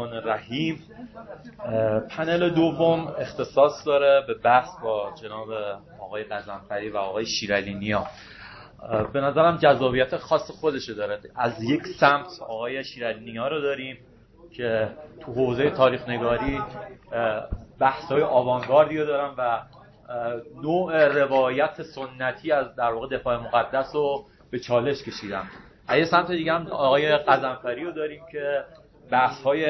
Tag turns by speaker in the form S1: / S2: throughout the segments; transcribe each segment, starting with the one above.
S1: الرحمن الرحیم پنل دوم اختصاص داره به بحث با جناب آقای قزنفری و آقای شیرالی نیا به نظرم جذابیت خاص خودشه داره. از یک سمت آقای شیرالی نیا رو داریم که تو حوزه تاریخ نگاری بحث های آوانگاردی رو دارم و نوع روایت سنتی از در واقع دفاع مقدس رو به چالش کشیدم. از سمت دیگه هم آقای قزنفری رو داریم که بحث های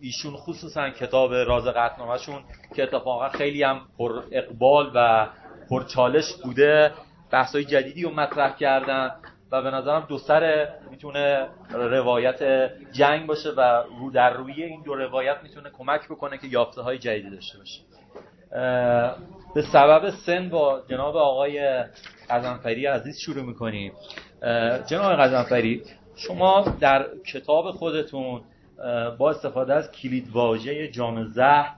S1: ایشون خصوصا کتاب راز قطنامهشون که اتفاقا خیلی هم پر اقبال و پر چالش بوده بحث های جدیدی رو مطرح کردن و به نظرم دو سر می‌تونه روایت جنگ باشه و رو در روی این دو روایت می‌تونه کمک بکنه که یافته های جدیدی داشته باشه. به سبب سن با جناب آقای قزنفری عزیز شروع می‌کنیم. جناب قزنفری شما در کتاب خودتون با استفاده از کلید واژه جام زهر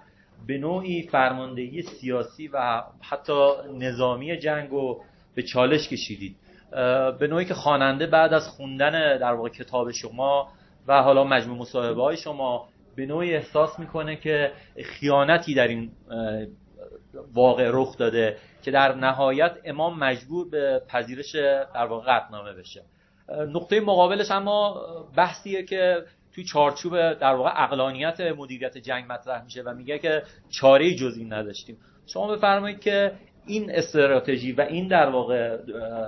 S1: به نوعی فرماندهی سیاسی و حتی نظامی جنگ رو به چالش کشیدید. به نوعی که خواننده بعد از خوندن در واقع کتاب شما و حالا مجموع مصاحبه های شما به نوعی احساس می‌کنه که خیانتی در این واقع رخ داده که در نهایت امام مجبور به پذیرش در واقع قطنامه بشه. نقطه مقابلش اما بحثیه که توی چارچوب در واقع اقلانیت مدیریت جنگ مطرح میشه و میگه که چاره جز این نداشتیم. شما بفرمایید که این استراتژی و این در واقع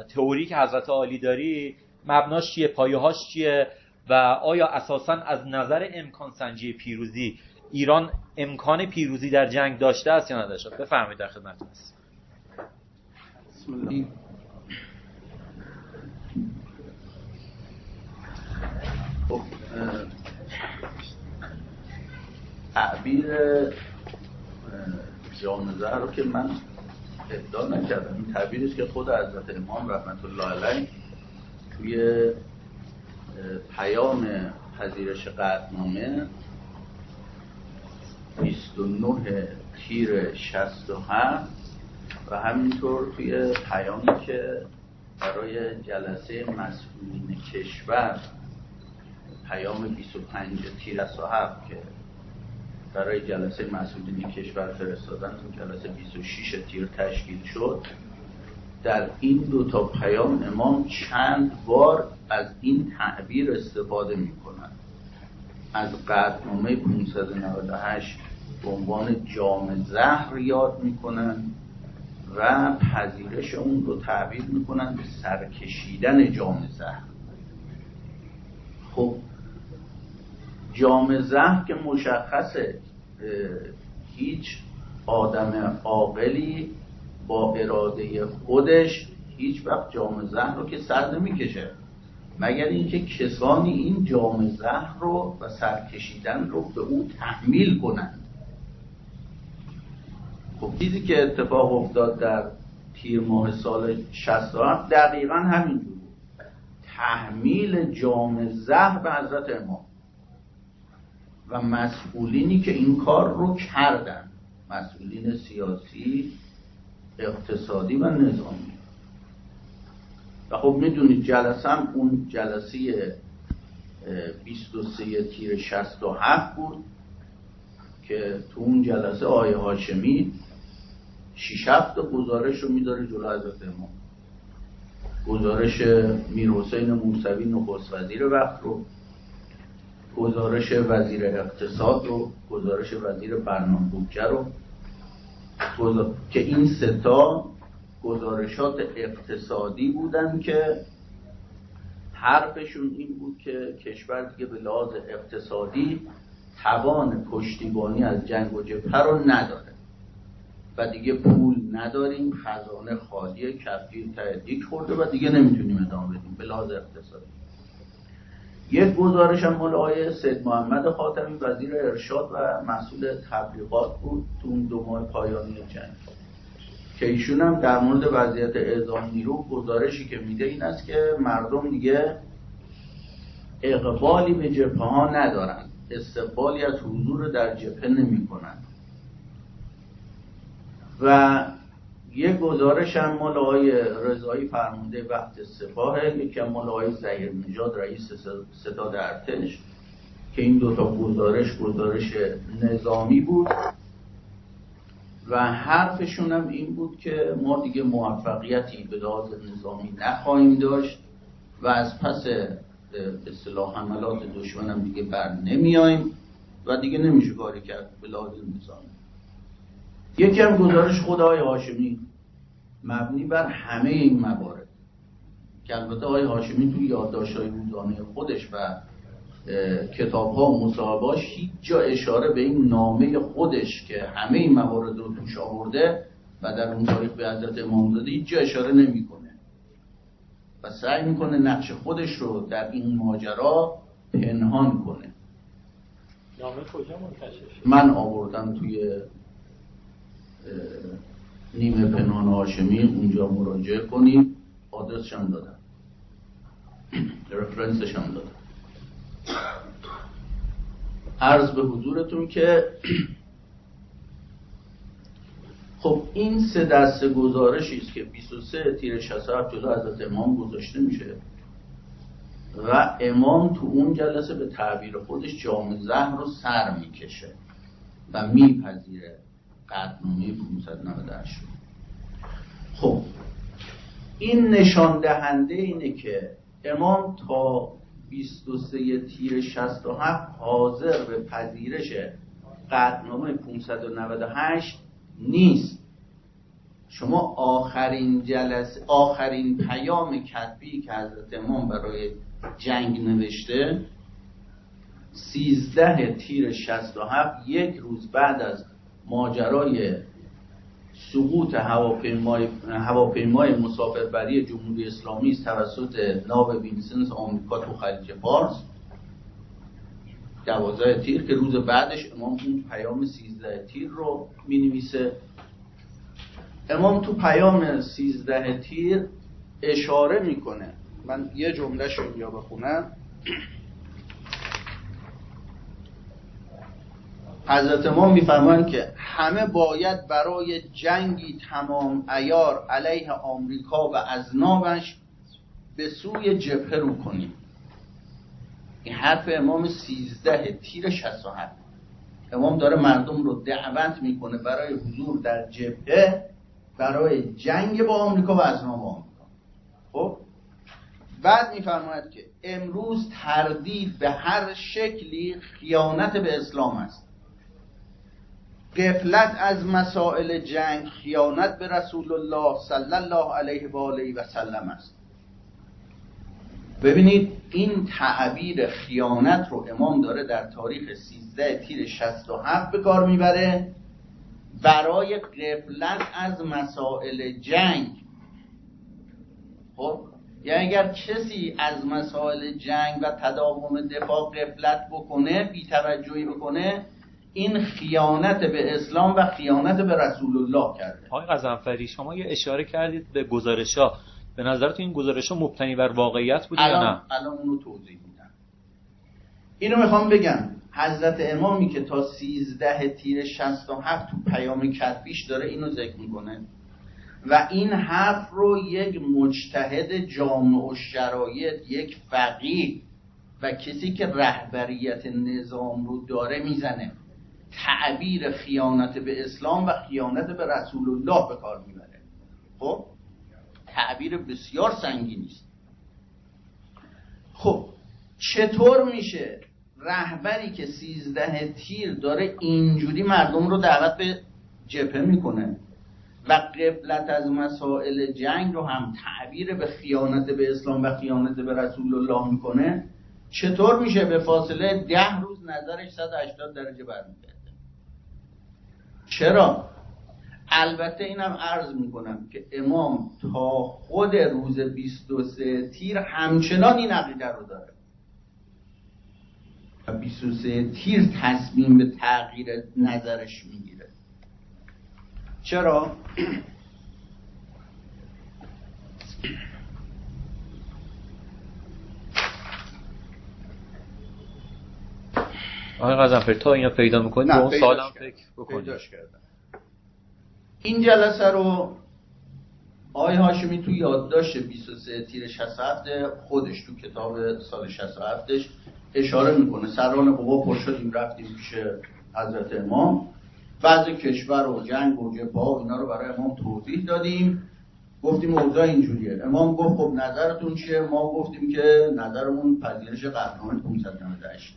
S1: تئوری که حضرت عالی داری مبناش چیه؟ پایه‌هاش چیه؟ و آیا اساسا از نظر امکان سنجی پیروزی ایران امکان پیروزی در جنگ داشته است یا نداشته؟ بفرمایید در خدمتتون. هست
S2: خب تعبیر جانزه رو که من ابدا نکردم. این تعبیری که خود حضرت امام رحمت الله علیه توی پیام پذیرش قطنامه 29 تیر 67 و همینطور توی پیامی که برای جلسه مسئولین کشور پیام 25 تیر 7 که برای جلسه مسئولین کشور فرستادن تو جلسه 26 تیر تشکیل شد در این دو تا پیام امام چند بار از این تعبیر استفاده می از قطنامه 598 به عنوان جام زهر یاد می‌کنن و پذیرش اون رو تعبیر می‌کنن به سرکشیدن جام زهر. خب جام زهر که مشخصه هیچ آدم عاقلی با اراده خودش هیچ وقت جام زهر رو که سر نمی‌کشه. مگر اینکه کسانی این جام زهر رو و سرکشیدن رو به او تحمیل کنند. خب چیزی که اتفاق افتاد در تیر ماه سال 67 دقیقا همینجور تحمیل جام زهر به حضرت امام. و مسئولینی که این کار رو کردن. مسئولین سیاسی اقتصادی و نظامی. و خب می‌دونید جلسه اون جلسه 23 تیر 67 بود که تو اون جلسه آیه هاشمی شیش هفت گزارش رو میداره جلو حضرت امام. گزارش میر حسین موسوی نخست وزیر وقت رو. گزارش وزیر اقتصاد رو گزارش وزیر برنامه بودجه رو که این ستا گزارشات اقتصادی بودن که حرفشون این بود که کشور دیگه به لحاظ اقتصادی توان پشتیبانی از جنگ و جبهه رو نداره و دیگه پول نداریم خزانه خالی کفگیر تهدیک خورده و دیگه نمی‌تونیم ادامه بدیم به لحاظ اقتصادی. یک گزارش هم مال آقای سید محمد خاتمی وزیر ارشاد و مسئول تبلیغات بود تو اون دو ماه پایانی جنگ. که ایشون هم در مورد وضعیت اعزام نیرو گزارشی که میده این است که مردم دیگه اقبالی به جبهه ها ندارن. استقبالی از حضور در جبهه نمی و یه گزارش هم مال رضایی فرمانده وقت سپاه یکی هم مال زهیر نژاد رئیس ستاد ارتش که این دوتا گزارش گزارش نظامی بود. و حرفشون هم این بود که ما دیگه موفقیتی به لحاظ نظامی نخواهیم داشت و از پس اصطلاح حملات دشمن هم دیگه بر نمیاییم و دیگه نمیشه کاری کرد به لحاظ نظامی. یکی هم گزارش خدای هاشمی. مبنی بر همه این موارد. که البته آقای هاشمی توی یادداشت های روزانه خودش و کتاب ها و مصاحبهاش هیچ جا اشاره به این نامه خودش که همه این موارد رو توش آورده و در اون تاریخ به حضرت امام داده هیچ جا اشاره نمی‌کنه. و سعی می‌کنه نقش خودش رو در این ماجرا پنهان کنه.
S3: نامه کجا منتشر
S2: من آوردم توی نیمه پنهان هاشمی اونجا مراجعه کنید آدرسش هم دادم. هم دادم. عرض به حضورتون که خب این سه دسته گزارشی است که 23 تیر 67 جلو حضرت امام گذاشته میشه و امام تو اون جلسه به تعبیر خودش جام زهر رو سر می‌کشه و میپذیره. قدنامه 598 خب این نشان دهنده اینه که امام تا 23 تیر 67 حاضر به پذیرش قدنامه 598 نیست. شما آخرین جلسه آخرین پیام کتبی که حضرت امام برای جنگ نوشته 13 تیر 67 یک روز بعد از ماجرای سقوط هواپیمای هواپیمای مسافربری جمهوری اسلامی توسط ناو وینسنس آمریکا تو خلیج فارس. دوازده تیر که روز بعدش امام اون پیام سیزده تیر رو می نویسه امام تو پیام سیزده تیر اشاره می‌کنه. من یه جمله اینجا بخونم. حضرت امام میفرمایند که همه باید برای جنگی تمام ایار علیه آمریکا و ازنابش به سوی جبهه رو کنیم. این حرف امام سیزده تیر 67 امام داره مردم رو دعوت می‌کنه برای حضور در جبهه برای جنگ با آمریکا و ازناب آمریکا. خب؟ بعد میفرماید که امروز تردید به هر شکلی خیانت به اسلام است. قفلت از مسائل جنگ خیانت به رسول الله صلی الله علیه و آله و سلم است. ببینید این تعبیر خیانت رو امام داره در تاریخ 13 تیر 67 به کار می‌بره برای قفلت از مسائل جنگ. خب یعنی اگر کسی از مسائل جنگ و تداوم دفاع قفلت بکنه بیتوجهی بکنه این خیانت به اسلام و خیانت به رسول الله کرده.
S1: آقای قزنفری شما یه اشاره کردید به گزارش ها به نظرت این گزارش ها مبتنی بر واقعیت بوده
S2: یا
S1: نه؟
S2: الان اونو توضیح میدم. اینو می‌خوام بگم. حضرت امامی که تا سیزده تیر شست و هفت تو پیام کتبیش داره اینو ذکر می‌کنه. و این حرف رو یک مجتهد جامع و شرایط یک فقیه و کسی که رهبریت نظام رو داره می‌زنه. تعبیر خیانت به اسلام و خیانت به رسول الله به کار می‌بره. خب؟ تعبیر بسیار سنگینی است. خب چطور میشه رهبری که سیزده تیر داره اینجوری مردم رو دعوت به جبهه می‌کنه و قبلت از مسائل جنگ رو هم تعبیر به خیانت به اسلام و خیانت به رسول الله می‌کنه چطور میشه به فاصله ده روز نظرش 180 درجه برمیگرده؟ چرا؟ البته اینم عرض می‌کنم که امام تا خود روز 23 تیر همچنان این عقیده رو داره. و 23 تیر تصمیم به تغییر نظرش می‌گیره. چرا؟
S1: آقای قزنفری تا اینا پیدا می‌کنید به اون سالم فکر بکنید
S2: این جلسه رو آقای هاشمی تو یادداشت 23 تیر 67 خودش تو کتاب سال 67ش اشاره می‌کنه. سران قوا پر شدیم رفتیم پیش حضرت امام. بعض کشور و جنگ و جبه و اینا رو برای امام توضیح دادیم. گفتیم اوضاع اینجوریه. امام گفت خب نظرتون چیه؟ ما گفتیم که نظرمون پذیرش قهرمان 598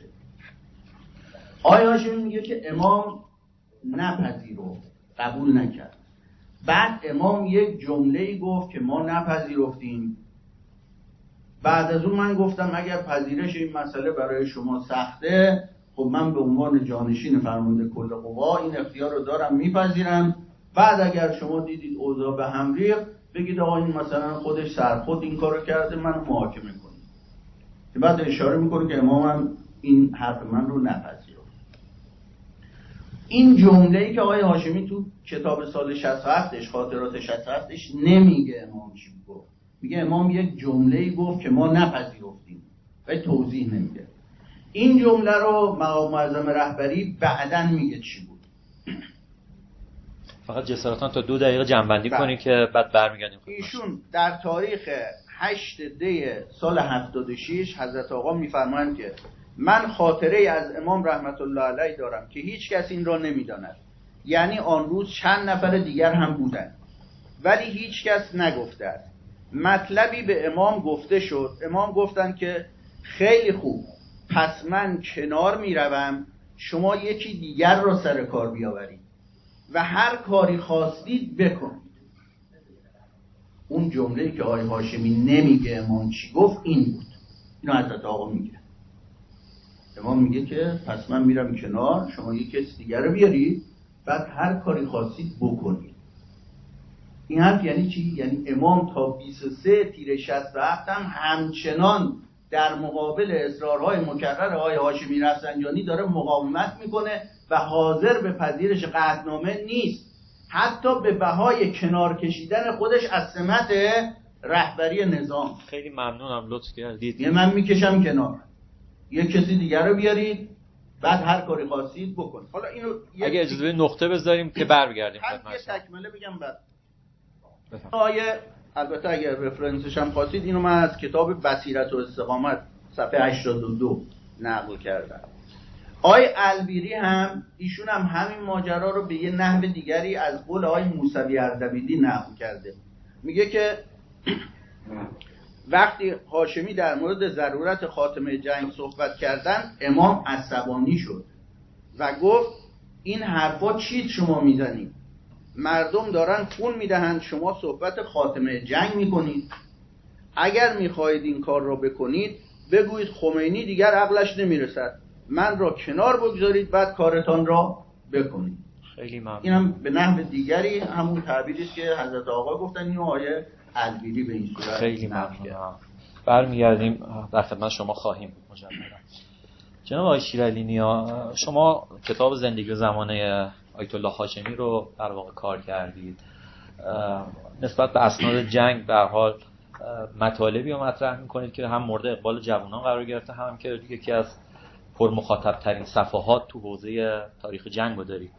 S2: آیا میگه که امام نپذیرفت قبول نکرد. بعد امام یک جمله گفت که ما نپذیرفتیم. بعد از اون من گفتم اگر پذیرش این مسئله برای شما سخته خب من به عنوان جانشین فرمانده کل قوا این اختیار رو دارم میپذیرم. بعد اگر شما دیدید اوضاع به هم ریخت بگید آقا این مثلا خودش سرخود این کارو کرده من محاکمه که بعد اشاره می‌کنه که امامم این حرف من رو نپذیرفت. این جمله ای که آقای هاشمی تو کتاب سال 67ش خاطرات 67ش نمیگه امام چی گفت. میگه امام یک جمله ای گفت که ما نپذیرفتیم. و توضیح نمیده. این جمله رو مقام معظم رهبری بعدا میگه چی بود.
S1: فقط جسارتان تا دو دقیقه جنبندی بله. کنی که بعد برمیگردیم
S2: ایشون در تاریخ 8 دی سال 76 حضرت آقا میفرمایند که من خاطره از امام رحمت الله علیه دارم که هیچ کس این را نمی‌داند. یعنی آن روز چند نفر دیگر هم بودند. ولی هیچ کس نگفته است. مطلبی به امام گفته شد. امام گفتند که خیلی خوب. پس من کنار می‌روم. شما یکی دیگر را سر کار بیاورید. و هر کاری خواستید بکنید. اون جمله که آقای هاشمی نمیگه امام چی گفت این بود. اینو حضرت آقا میگه. امام میگه که پس من میرم کنار شما یک کسی دیگر رو بیارید بعد هر کاری خواستید بکنید. این حرف یعنی چی؟ یعنی امام تا 23 تیر 67 هم همچنان در مقابل اصرارهای مکرر آقای هاشمی رفسنجانی داره مقاومت می‌کنه و حاضر به پذیرش قطنامه نیست. حتی به بهای کنار کشیدن خودش از سمت رهبری نظام.
S1: خیلی ممنونم لطف کردید.
S2: من می‌کشم کنار. یه کسی دیگر رو بیارید بعد هر کاری خواستید بکن حالا اینو
S1: اگه اجازه نقطه بذاریم که برگردیم
S2: یه تکمله بگم بعد. آیه البته اگر رفرنسش هم خواستید اینو من از کتاب بصیرت و استقامت صفحه 82 نقل کردم. آی البیری هم ایشون هم همین ماجرا رو به یه نحو دیگری از قول آی موسوی اردبیلی نقل کرده. میگه که وقتی هاشمی در مورد ضرورت خاتمه جنگ صحبت کردن امام عصبانی شد و گفت این حرفا چیت شما می‌زنید؟ مردم دارن خون می‌دهند شما صحبت خاتمه جنگ می‌کنید. اگر می‌خواهید این کار را بکنید بگویید خمینی دیگر عقلش نمی‌رسد. من را کنار بگذارید بعد کارتان را بکنید.
S1: خیلی ممنون.
S2: اینم به نحو دیگری همون تعبیری است که حضرت آقا گفتن این آیه البیری به این صورت
S1: خیلی ممنون. برمیگردیم. در خدمت شما خواهیم. بود مجددا. جناب آقای شیرالی شما کتاب زندگی زمانه آیت الله هاشمی رو در واقع کار کردید. نسبت به اسناد جنگ به حال مطالبی رو مطرح می‌کنید که هم مورد اقبال جوانان قرار گرفته هم که یکی از پر مخاطب ترین صفحات تو حوزه تاریخ جنگ رو دارید.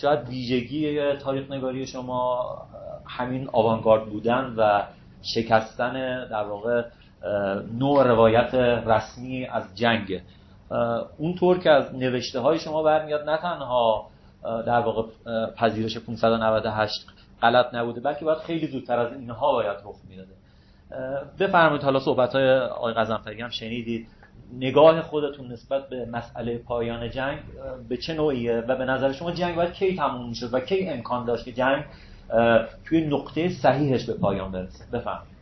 S1: شاید ویژگی تاریخ نگاری شما همین آوانگارد بودن و شکستن در واقع نوع روایت رسمی از جنگ. اونطور که از نوشته های شما برمیاد نه تنها در واقع پذیرش 598 غلط نبوده بلکه باید خیلی زودتر از اینها باید رخ می‌داده. بفرمایید حالا صحبت های آقای قزنفری هم شنیدید. نگاه خودتون نسبت به مسئله پایان جنگ به چه نوعیه؟ و به نظر شما جنگ باید کی تموم می‌شد و کی امکان داشت که جنگ توی نقطه صحیحش به پایان برسه؟ بفرمایید.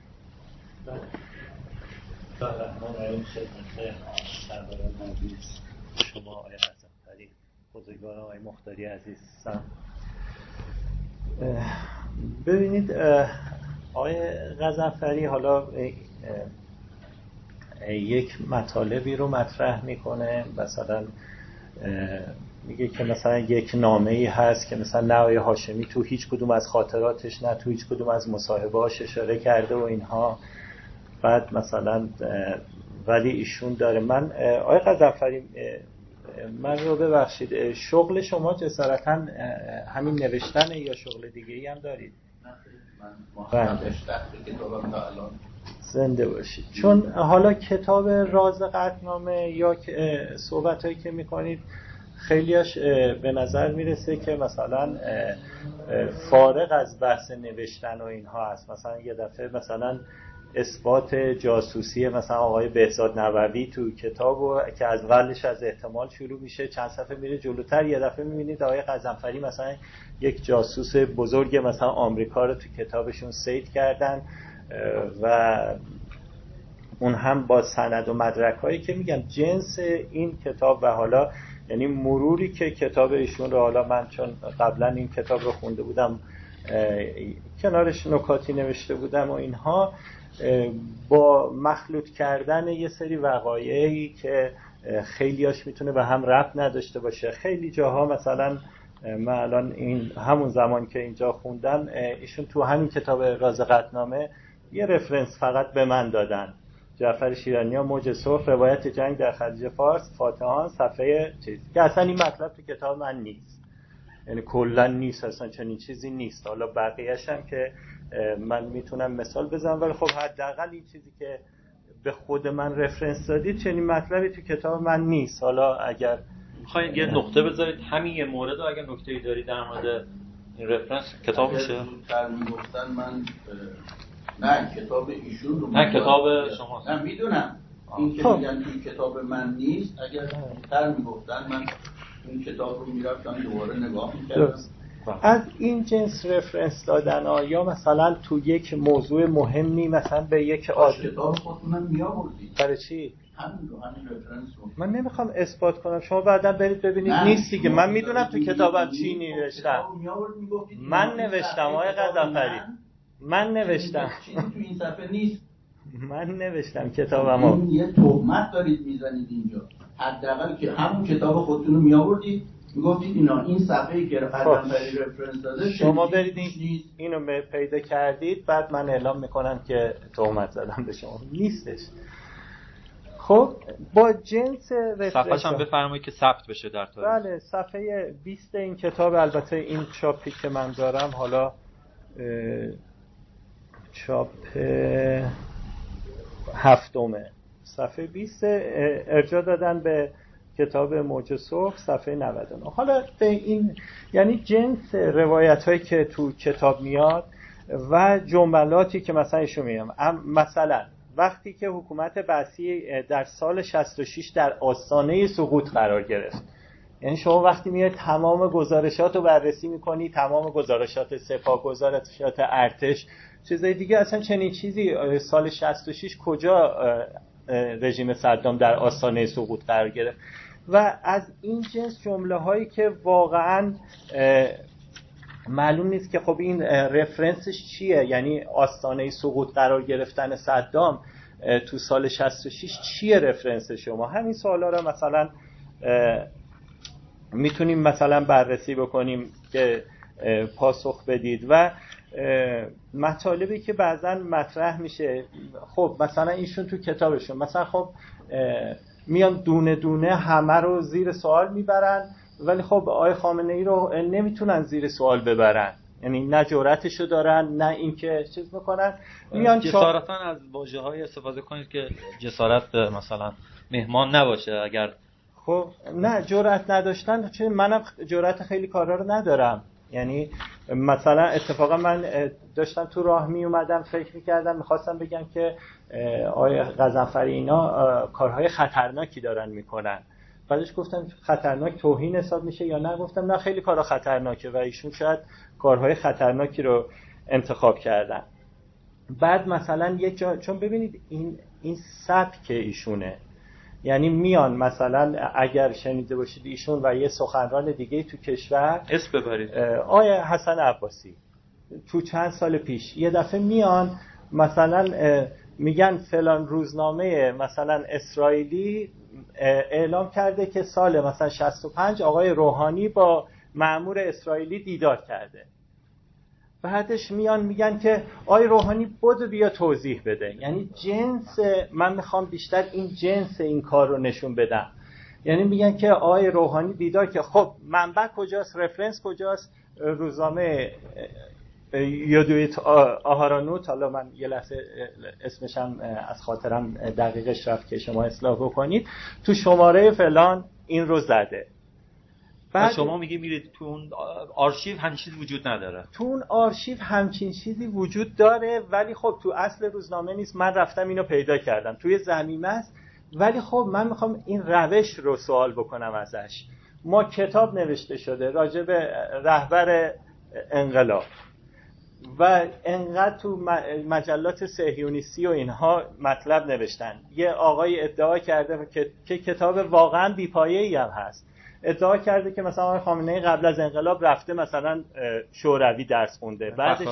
S3: شما آقای قزنفری بزرگوار آقای مختاری عزیز ببینید آقای غزنفری حالا یک مطالبی رو مطرح می‌کنه. مثلا میگه که مثلا یک نامه ای هست که مثلا نوای هاشمی تو هیچ کدوم از خاطراتش نه تو هیچ کدوم از مصاحبهاش اشاره کرده و اینها. بعد مثلا ولی ایشون داره. من آقای غزنفری من رو ببخشید شغل شما جسارتا همین نوشتن یا شغل دیگه ای هم دارید؟
S2: من
S3: زنده باشید. چون حالا کتاب راز قطنامه یا صحبت هایی که می‌کنید خیلیاش به نظر می‌رسه که مثلا فارغ از بحث نوشتن و اینها هست. مثلا یه دفعه مثلا اثبات جاسوسی مثلا آقای بهزاد نووی تو کتاب و که از ولش از احتمال شروع میشه چند صفحه میره جلوتر. یه دفعه می‌بینید آقای قزنفری مثلا یک جاسوس بزرگ مثلا آمریکا رو تو کتابشون سید کردن. و اون هم با سند و مدرک هایی که میگم جنس این کتاب و حالا یعنی مروری که کتاب ایشون رو حالا من چون قبلا این کتاب رو خونده بودم کنارش نکاتی نوشته بودم و اینها با مخلوط کردن یه سری وقایعی که خیلیاش می‌تونه به هم ربط نداشته باشه. خیلی جاها مثلا من الان این همون زمان که اینجا خوندم ایشون تو همین کتاب راز قطنامه یه رفرنس فقط به من دادن. جعفر شیرانی ها موج سرخ روایت جنگ در خلیج فارس فاتحان صفحه چیز. که اصلا این مطلب تو کتاب من نیست. یعنی کلا نیست اصلا چنین چیزی نیست. حالا بقیهش هم که من می‌تونم مثال بزنم ولی خب حداقل این چیزی که به خود من رفرنس دادید چنین مطلبی تو کتاب من نیست. حالا اگر
S1: می‌خواین یه نقطه بذارید همین یه مورد رو اگر نکته ای دارید در مورد این رفرنس کتاب میشه؟
S2: من نه کتاب ایشون رو
S1: نه کتاب شما
S2: نه می‌دونم. این که خب. میگن توی کتاب من نیست اگر تر می‌گفتن من این کتاب رو می‌رفتم دوباره نگاه می‌کردم.
S3: از این جنس رفرنس دادن ها یا مثلا تو یک موضوع مهمی مثلا به یک
S2: آدم کتاب خودتونم میآوردید.
S3: برای چی؟
S2: همین رو همین رفرنس رو.
S3: من نمی‌خوام اثبات کنم. شما بعدا برید ببینید. نیست دیگه. من می‌دونم تو کتابم چی نوشتم من نوشتم آقای قزنفری من نوشتم.
S2: چیزی تو این صفحه نیست.
S3: من نوشتم کتابمو.
S2: این یه تهمت دارید می‌زنید اینجا. حداقل که همون کتاب خودتون رو میآوردید. می‌گفتید اینا این صفحه که خب. رفرنس داده
S3: شما برید این اینو پیدا کردید. بعد من اعلام می‌کنم که تهمت زدم به شما. نیستش. خب با جنس
S1: صفحه هم بفرمایید که ثبت بشه در تاریخ.
S3: بله صفحه 20 این کتاب البته این چاپی که من دارم حالا چاپ هفتمه. صفحه 20 ارجا دادن به کتاب موج سرخ صفحه 99 حالا به این یعنی جنس روایت هایی که تو کتاب میاد و جملاتی که مثلا ایشون میگم. مثلا وقتی که حکومت بسی در سال 66 در آستانه سقوط قرار گرفت. یعنی شما وقتی میاد تمام گزارشات رو بررسی می‌کنی تمام گزارشات سپاه گزارشات ارتش چیزای دیگه اصلا چنین چیزی سال 66 کجا رژیم صدام در آستانه سقوط قرار گرفت؟ و از این جنس جمله هایی که واقعا معلوم نیست که خب این رفرنسش چیه؟ یعنی آستانه سقوط قرار گرفتن صدام تو سال 66 چیه رفرنس شما؟ همین سوالا رو مثلا می‌تونیم مثلا بررسی بکنیم که پاسخ بدید. و مطالبی که بعضا مطرح میشه. خب مثلا ایشون تو کتابشون. مثلا خب میان دونه دونه همه رو زیر سوال می‌برن ولی خب آقای خامنه ای رو نمی‌تونن زیر سوال ببرن. یعنی نه جرأتشو دارن نه اینکه چیز می‌کنن
S1: میان جسارتا از واژه های استفاده کنید که جسارت مثلا مهمان نباشه اگر
S3: خب نه جرأت نداشتن چون منم جرأت خیلی کارا رو ندارم. یعنی مثلا اتفاقا من داشتم تو راه می اومدم فکر می‌کردم می‌خواستم بگم که آیا غزنفری اینا کارهای خطرناکی دارن می‌کنن. بعدش گفتم خطرناک توهین حساب میشه یا نه؟ گفتم نه خیلی کارا خطرناکه و ایشون شاید کارهای خطرناکی رو انتخاب کردن. بعد مثلا یک جا چون ببینید این این سبک ایشونه. یعنی میان مثلا اگر شنیده باشید ایشون و یه سخنران دیگه تو کشور
S1: اسم ببرید.
S3: آیا حسن عباسی. تو چند سال پیش یه دفعه میان مثلا میگن فلان روزنامه مثلا اسرائیلی اعلام کرده که سال مثلا 65 آقای روحانی با معمور اسرائیلی دیدار کرده. بعدش میان میگن که آی روحانی بود بیا توضیح بده. یعنی جنس من می‌خوام بیشتر این جنس این کار رو نشون بدم. یعنی میگن که آی روحانی دیدار که خب منبع کجاست؟ رفرنس کجاست؟ روزنامه یودویت آهارانوت. حالا من یه لحظه اسمشم از خاطرم دقیقش رفت که شما اصلاح بکنید. تو شماره فلان این رو زده.
S1: بعد شما میگی میرید تو اون آرشیو همچین چیزی وجود نداره.
S3: تو اون آرشیو همچین چیزی وجود داره ولی خب تو اصل روزنامه نیست. من رفتم اینو پیدا کردم. توی زمینه است. ولی خب من می‌خوام این روش رو سوال بکنم ازش. ما کتاب نوشته شده راجع به رهبر انقلاب. و انقدر تو مجلات سهیونیستی و اینها مطلب نوشتن. یه آقای ادعا کرده که کتاب واقعا بیپایه ای هم هست. ادعا کرده که مثلا آقای خامنه ای قبل از انقلاب رفته مثلا شوروی درس خونده. بعدش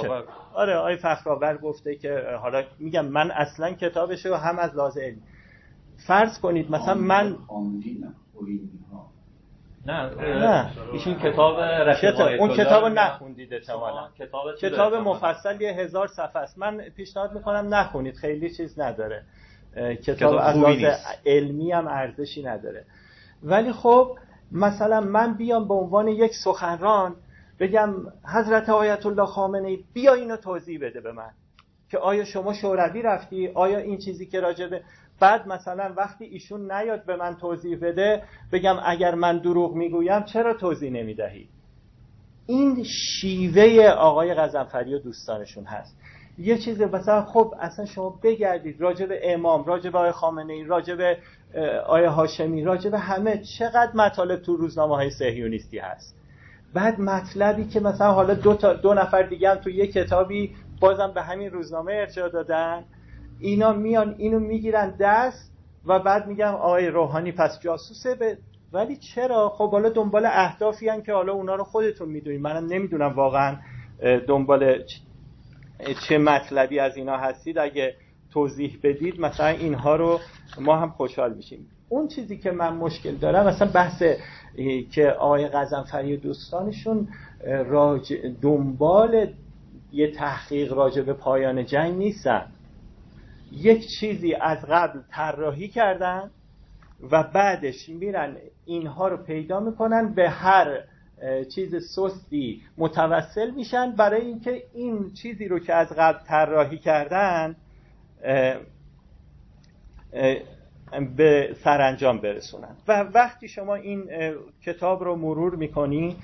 S3: آره آقای فخرآور گفته که حالا میگم من اصلا کتابش رو هم از لازم فرض کنید مثلا من
S1: نه نه. ایشون کتاب
S3: اون کتاب نخوندید احتمالا. کتاب, کتاب مفصل یه هزار صفحه است. من پیشنهاد می‌کنم نخونید خیلی چیز نداره. کتاب از علمی هم ارزشی نداره. ولی خب مثلا من بیام به عنوان یک سخنران بگم حضرت آیت الله خامنه ای بیا اینو توضیح بده به من که آیا شما شوروی رفتی؟ آیا این چیزی که راجبه بعد مثلا وقتی ایشون نیاد به من توضیح بده بگم اگر من دروغ می‌گویم چرا توضیح نمی‌دهی؟ این شیوه آقای غزنفری و دوستانشون هست. یه چیز مثلا خب اصلا شما بگردید راجع به امام راجع به آقای خامنه ای راجع به آقای هاشمی راجع به همه چقدر مطالب تو روزنامه های سهیونیستی هست. بعد مطلبی که مثلا حالا دو, تا دو نفر دیگه هم تو یه کتابی بازم به همین روزنامه ارجاع دادن اینا میان اینو می‌گیرن دست و بعد میگم آقای روحانی پس جاسوسه به ولی چرا؟ خب حالا دنبال اهدافی هن که حالا اونا رو خودتون می‌دونید. منم نمی‌دونم واقعا دنبال چه مطلبی از اینا هستید. اگه توضیح بدید مثلا اینها رو ما هم خوشحال میشیم. اون چیزی که من مشکل دارم مثلا بحث که آقای غزنفری و دوستانشون راج دنبال یه تحقیق راجع به پایان جنگ نیستن. یک چیزی از قبل طراحی کردن و بعدش میرن اینها رو پیدا می‌کنن به هر چیز سستی متوسل میشن. برای اینکه این چیزی رو که از قبل طراحی کردن به سرانجام برسونن. و وقتی شما این کتاب رو مرور می‌کنی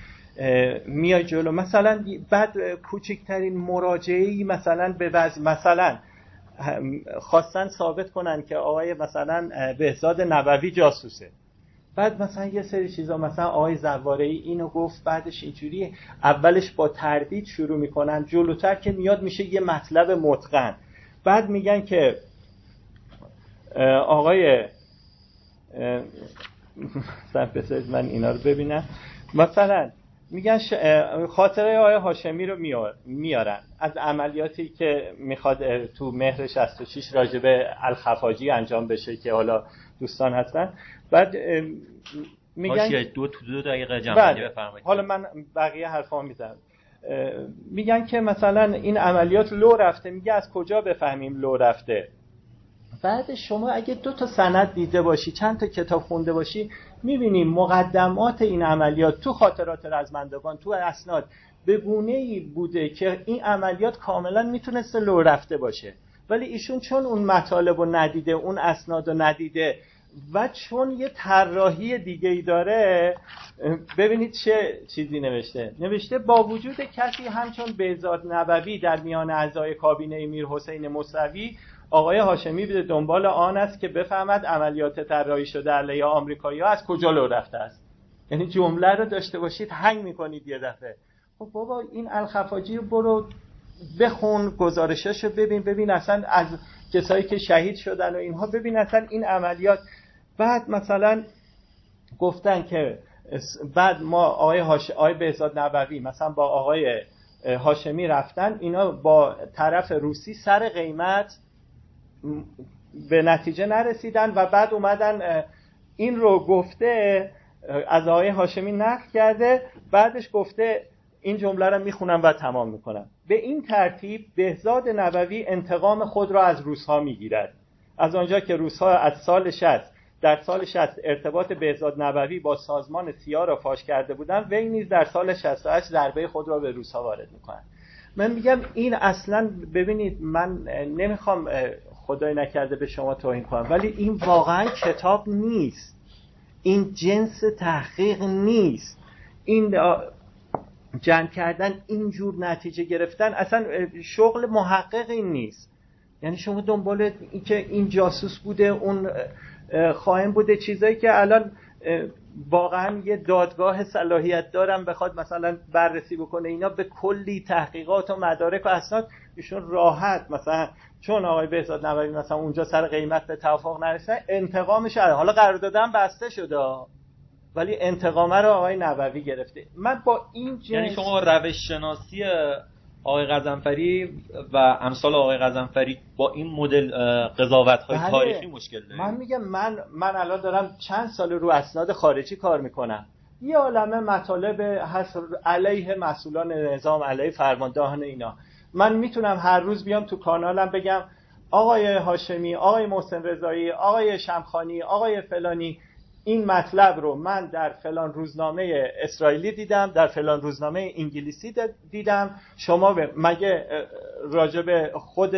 S3: میای جلو. مثلا بعد کوچکترین مراجعه مثلا به بعض مثلا خواستن ثابت کنن که آقای مثلا بهزاد نبوی جاسوسه. بعد مثلا یه سری چیزا مثلا آقای زواره ای اینو گفت بعدش اینجوری اولش با تردید شروع می‌کنن. جلوتر که میاد میشه یه مطلب متقن. بعد میگن که آقای من اینا رو ببینم. مثلا میگن خاطره آقای هاشمی رو میارن. از عملیاتی که می‌خواد تو مهر 66 راجبه الخفاجی انجام بشه که حالا دوستان هستن. بعد
S1: میگن دو تو دو دقیقه جمعی بفرمایید.
S3: حالا من بقیه حرفا می‌زنم. میگن که مثلا این عملیات لو رفته میگه از کجا بفهمیم لو رفته؟ بعد شما اگه دو تا سند دیده باشی چند تا کتاب خونده باشی می‌بینیم مقدمات این عملیات تو خاطرات رزمندگان تو اسناد به گونه ای بوده که این عملیات کاملا می‌تونسته لو رفته باشه. ولی ایشون چون اون مطالب رو ندیده اون اسناد رو ندیده و چون یه طراحی دیگه ای داره ببینید چه چیزی نوشته. نوشته با وجود کسی همچون بهزاد نبوی در میان اعضای کابینه میر حسین مصوی آقای هاشمی به دنبال آن است که بفهمد عملیات طراحی شده علیه آمریکایی از کجا لو رفته است. یعنی جمله رو داشته باشید هنگ می‌کنید یه دفعه. خب بابا این الخفاجی رو برو بخون گزارشش رو ببین ببین اصلا از کسایی که شهید شدن و اینها ببین اصلا این عملیات بعد مثلا گفتن که بعد ما آقای, هاش... آقای بهزاد نبوی مثلا با آقای هاشمی رفتن اینا با طرف روسی سر قیمت به نتیجه نرسیدن و بعد اومدن این رو گفته از آقای هاشمی نقل کرده بعدش گفته این جمله رو می‌خونم و تمام می‌کنم. به این ترتیب بهزاد نبوی انتقام خود را از روسها می‌گیرد. از آنجا که روسها از سال 60 در سال 60 ارتباط بهزاد نبوی با سازمان سیا را فاش کرده بودند وی نیز در سال 68 ضربه خود را به روسها وارد می‌کنند من میگم این اصلا ببینید من نمی‌خوام خدای نکرده به شما توهین کنم ولی این واقعا کتاب نیست. این جنس تحقیق نیست. این جمع کردن اینجور نتیجه گرفتن اصلا شغل محققی نیست. یعنی شما دنبال این که این جاسوس بوده اون خواهیم بوده چیزایی که الان واقعا یه دادگاه صلاحیت دارم بخواد مثلا بررسی بکنه. اینا به کلی تحقیقات و مدارک و اسناد ایشون راحت. مثلا چون آقای بهزاد نوری مثلا اونجا سر قیمت به توافق نرسه انتقامش حالا قرار دادن بسته شده ولی انتقامه رو آقای نووی گرفته. من با این جنس
S1: یعنی شما روش شناسی آقای غزنفری و امثال آقای غزنفری با این مدل قضاوت های بله. تاریخی مشکل دارید
S3: من میگم من من الان دارم چند سال رو اسناد خارجی کار می‌کنم. یه عالمه مطالب هست علیه مسئولان نظام علیه فرماندهان اینا. من می‌تونم هر روز بیام تو کانالم بگم آقای هاشمی آقای محسن رضایی آقای شمخانی آقای فلانی این مطلب رو من در فلان روزنامه اسرائیلی دیدم در فلان روزنامه انگلیسی دیدم. شما مگه راجب خود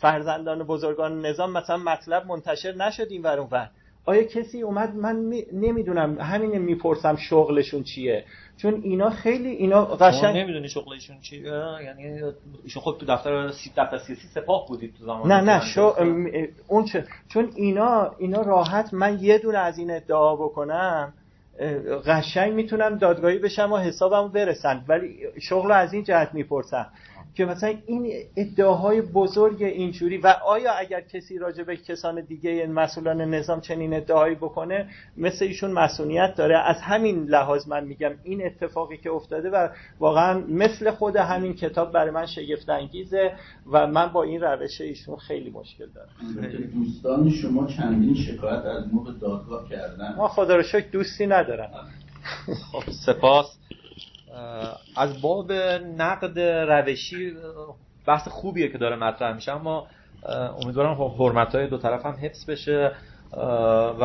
S3: فرزندان بزرگان نظام مثلا مطلب منتشر نشد این ور؟ آیا کسی اومد؟ من نمی‌دونم. همین می‌پرسم شغلشون چیه؟ چون اینا خیلی اینا قشنگ
S1: نمی‌دونی شغلشون چیه؟ یعنی ایشون خود تو دفتر سی دفتر سیاسی سپاه بودید تو زمان
S3: نه نه شو اون چه چون اینا اینا راحت من یه دونه از این ادعا بکنم قشنگ می‌تونم دادگاهی بشم و حسابم برسن. ولی شغل از این جهت می‌پرسم. که مثلا این ادعاهای بزرگ اینجوری و آیا اگر کسی راجع به کسان دیگه مسئولان نظام چنین ادعایی بکنه مثل ایشون مسئولیت داره. از همین لحاظ من میگم این اتفاقی که افتاده و واقعا مثل خود همین کتاب برای من شگفت انگیزه و من با این روش ایشون خیلی مشکل دارم.
S2: دوستان شما چندین شکایت از موقع دادگاه کردن.
S3: ما خدا رو شکر دوستی ندارم.
S1: خب سپاس. از باب نقد روشی بحث خوبیه که داره مطرح میشه اما امیدوارم حرمت های دو طرف هم حفظ بشه. و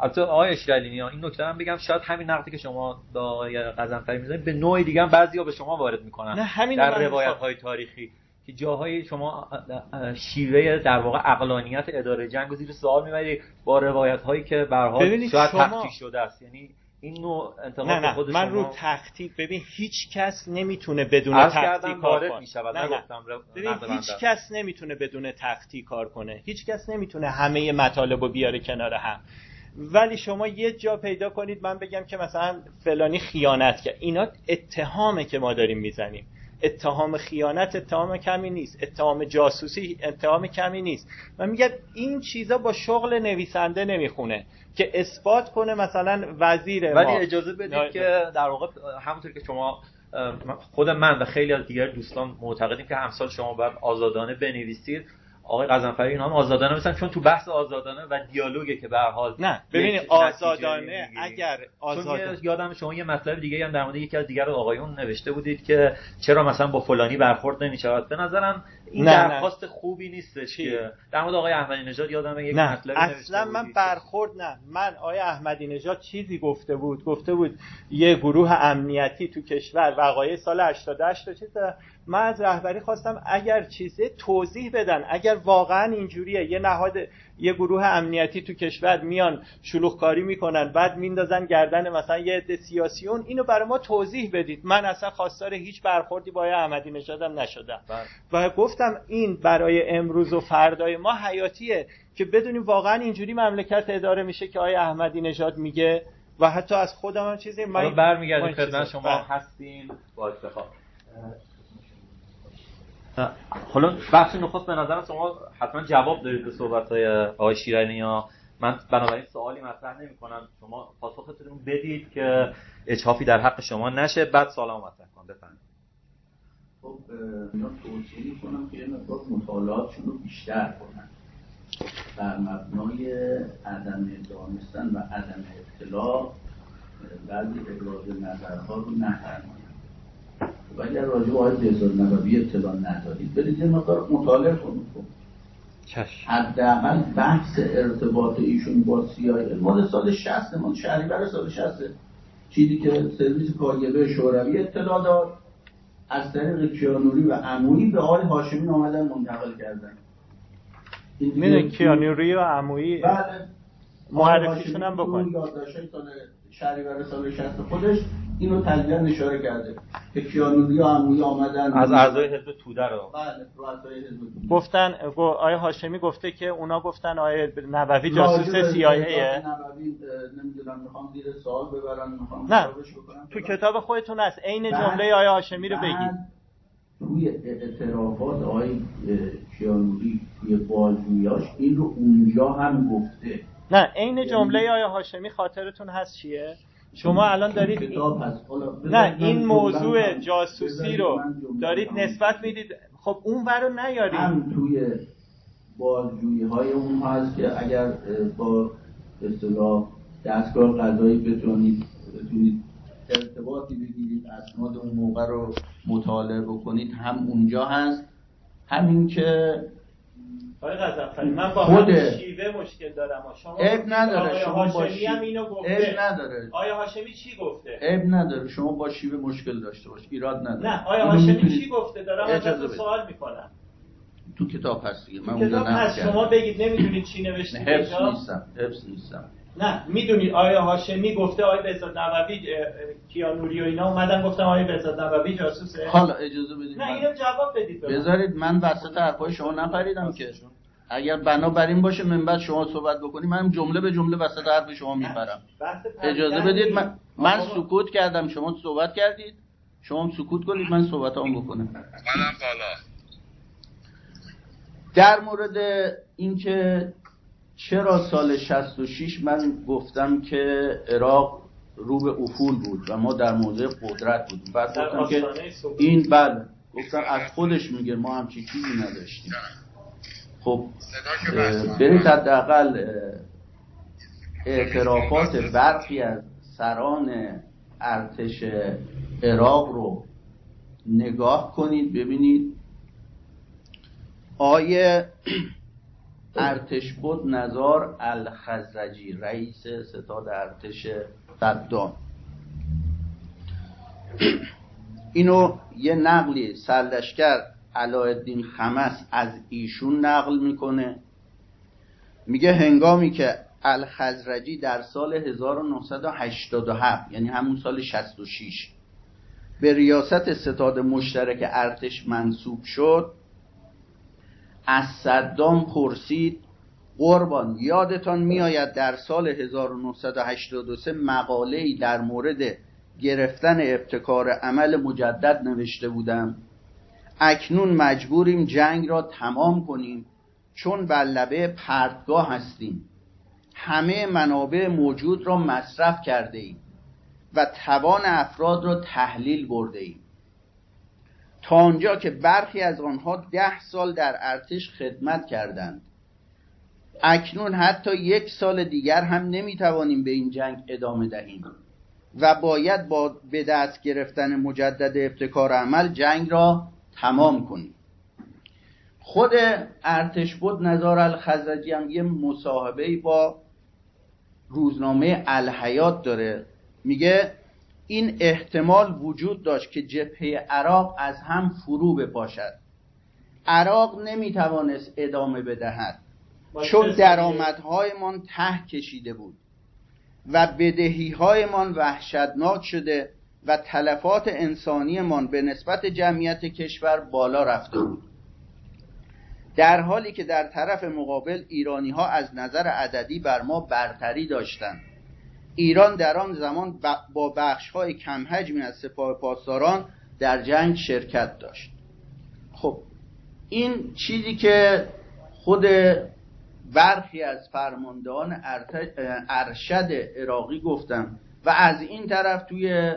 S1: البته آقای اشرالینی این نکته هم بگم شاید همین نقدی که شما به آقای قزنفری می‌زنید به نوعی دیگه هم بعضیا به شما وارد می‌کنن.
S3: نه همین
S1: در روایت های تاریخی که جاهای شما شیوه در واقع اقلانیت اداره جنگ و زیر سوال می‌برید با روایت هایی که به حال شاید شما... شده است. یعنی این نوع انتقاد
S3: نه نه. من رو تخطیط ببین هیچ کس نمی‌تونه بدون تخطیط کار کنه. نه نه. ببین هیچ کس نمی‌تونه بدون تخطیط کار کنه. هیچ کس نمی‌تونه همه مطالب رو بیاره کنار هم. ولی شما یه جا پیدا کنید من بگم که مثلا فلانی خیانت کرد. اینا اتهامه که ما داریم می‌زنیم. اتهام خیانت اتهام کمی نیست. اتهام جاسوسی اتهام کمی نیست. من میگم این چیزا با شغل نویسنده نمی‌خونه که اثبات کنه مثلا وزیر
S1: ولی اجازه بدید که در واقع همونطور که شما خود من و خیلی از دیگر دوستان معتقدیم که همسال شما باید آزادانه بنویسید. آقای قزنفری اینا هم آزادانه مثلا چون تو بحث آزادانه و دیالوگه که به حال
S3: نه ببینید آزادانه اگر
S1: آزادانه یادم شما یه مطلب دیگه هم در مورد یکی از دیگر آقایون نوشته بودید که چرا مثلا با فلانی برخورد نمی‌شود. به نظرم این نه درخواست نه. خوبی نیستش که. در مورد آقای احمدی نژاد یادم یک مطلب
S3: اصلا من برخورد نه. من آقای احمدی نژاد چیزی گفته بود گفته بود یه گروه امنیتی تو کشور وقایع سال 88 چیز من از رهبری خواستم اگر چیزی توضیح بدن. اگر واقعا اینجوریه یه نهاد یه گروه امنیتی تو کشور میان شلوغکاری می‌کنن بعد میندازن گردن مثلا یه عده سیاسیون. اینو برای ما توضیح بدید. من اصلا خواستار هیچ برخوردی با احمدی نژادم نشدم. بله. و گفتم این برای امروز و فردای ما حیاتیه که بدونیم واقعا اینجوری مملکت اداره میشه که آیا احمدی نژاد میگه. و حتی از خودم هم چیزی
S1: من برمیگردیم خدمت شما بله. هستیم با افتخار حالا بخش نخست به نظرم شما حتما جواب دارید به صحبت های آقای شیرانی یا من بنابراین سوالی مطرح نمی کنم شما پاسختون بدید که اجحافی در حق شما نشه. بعد سوالمو مطرح کنم. بفرمایید.
S2: خب اینا توصیه کنم که یه مقدار مطالعاتشون رو بیشتر کنن. بر مبنای عدم دانستن و عدم اطلاع بعضی ابراز نظرها رو نفرمایید. و اگر راجع به آقای بهزاد نبوی اطلاع ندارید. برید یه مقدار مطالعه کنید حداقل بحث ارتباط ایشون با سیای مال سال 60 مال بر سال 60 چیزی که سرویس کاگبه شوروی اطلاع داد. از طریق کیانوری و عمویی به آقای هاشمی آمدن منتقل کردن.
S3: می‌دونی کیانوری و عمویی
S2: بله.
S3: معرفیشون هم بکن.
S2: یادداشت‌های سال شهریور سال 60 خودش. اینو تلویحا اشاره کرده که کیانوری عمویی آمدن.
S1: از اعضای حزب توده رو.
S2: بله
S3: گفتن آیا هاشمی گفته که اونا گفتن آیا نووی جاسوس
S2: راجع به
S3: CIA
S2: اطلاعات
S3: ه؟
S2: نبوی نمی‌دونم می‌خوام زیر سوال ببرن می‌خوام
S3: نه. تو کتاب خودتون هست. عین جمله آیا هاشمی رو بگید.
S2: توی اعترافات آقای کیانوری توی بازجوییاش این رو اونجا هم گفته.
S3: نه عین
S2: یعنی-
S3: جمله آیا هاشمی خاطرتون هست چیه؟ شما الان دارید نه این موضوع جاسوسی رو دارید نسبت می‌دید. خب اون ور رو نیارید.
S2: هم توی بازجویی های اون هست که اگر با اصطلاح دستگاه قضایی بتونید بتونید ارتباطی بگیرید اسناد اون موقع رو مطالعه بکنید هم اونجا هست. همین که
S3: آقای غزنفری من با
S2: خود-
S3: شیوه مشکل دارم شما
S2: عیب نداره شما با
S3: هاشمی هم اینو گفته.
S2: عیب نداره.
S3: آیا هاشمی چی گفته؟
S2: عیب نداره شما با شیوه مشکل داشته باش ایراد نداره.
S3: نه آیا هاشمی چی گفته؟ دارم ازتون. سوال می‌کنم.
S2: تو کتاب هست دیگه من اونجا
S3: کتاب هست. شما بگید نمی‌دونید چی نوشته
S2: حفظ نیستم حفظ نیستم.
S3: نه می‌دونید آیا هاشمی گفته آیا بهزاد نووی کیانوری و اینا اومدن گفتن آیا بهزاد نووی جاسوسه.
S2: حالا اجازه بدید
S3: نه اینو جواب بدید.
S2: بذارید من وسط حرفای شما نپریدم که. اگر بنا بر این باشه من بعد شما صحبت بکنی من جمله به جمله وسط حرف شما میپرم
S3: بحث
S2: اجازه بدید من. من سکوت کردم شما صحبت کردید. شما هم سکوت کنید من صحبت هم بکنم.
S4: بالا.
S2: در مورد اینکه چرا سال 66 من گفتم که عراق رو به افول بود و ما در موضع قدرت بودیم. بعد گفتم که. این بله گفتم از خودش میگه ما همچی چیزی نداشتیم. خب برید حداقل اعترافات برخی از سران ارتش عراق رو نگاه کنید ببینید آیه ارتش بود نزار الخزرجی رئیس ستاد ارتش صدام اینو یه نقلی سرلشکر علایالدین خمس از ایشون نقل می‌کنه. میگه هنگامی که الخزرجی در سال 1987 یعنی همون سال 66 به ریاست ستاد مشترک ارتش منصوب شد از صدام پرسید قربان یادتان میآید در سال 1983 مقاله‌ای در مورد گرفتن ابتکار عمل مجدد نوشته بودم؟ اکنون مجبوریم جنگ را تمام کنیم. چون بر لبه پرتگاه هستیم. همه منابع موجود را مصرف کرده ایم و توان افراد را تحلیل برده ایم. تا آنجا که برخی از آنها ده سال در ارتش خدمت کردند. اکنون حتی یک سال دیگر هم نمی‌توانیم به این جنگ ادامه دهیم و باید با به دست گرفتن مجدد ابتکار عمل جنگ را تمام کنیم خود ارتش بود نظار الخزرجی هم یه مصاحبه با روزنامه الحیات داره. میگه این احتمال وجود داشت که جبهه عراق از هم فرو بپاشد. عراق نمی‌توانست ادامه بدهد. چون درآمدهایمان ته کشیده بود و بدهیهایمان وحشتناک شده و تلفات انسانیمان به نسبت جمعیت کشور بالا رفته بود. در حالی که در طرف مقابل ایرانی ها از نظر عددی بر ما برتری داشتند. ایران در آن زمان با بخش های کم حجمی از سپاه پاسداران در جنگ شرکت داشت. خب این چیزی که خود برخی از فرماندهان ارشد عراقی گفتم و از این طرف توی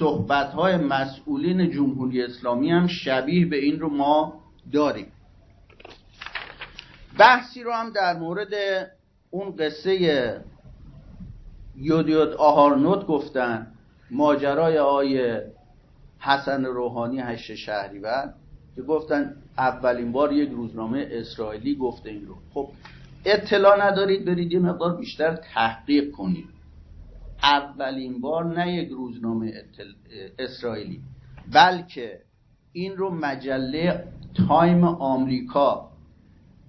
S2: صحبت های مسئولین جمهوری اسلامی هم شبیه به این رو ما داریم. بحثی رو هم در مورد اون قصه یودیود آهارنوت گفتن ماجرای آی حسن روحانی هشت شهریور که گفتن اولین بار یک روزنامه اسرائیلی گفته این رو. خب اطلاع ندارید برید یه مقدار بیشتر تحقیق کنید. اولین بار نه یک روزنامه اسرائیلی بلکه این رو مجله تایم آمریکا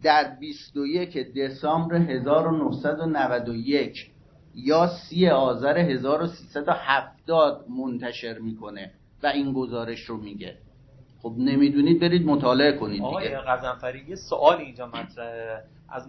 S2: در 21 دسامبر 1991 یا سی آذر 1370 منتشر می‌کنه و این گزارش رو میگه. خب نمی‌دونید برید مطالعه کنید
S1: آقای غضنفری یه سوال اینجا مطرحه. از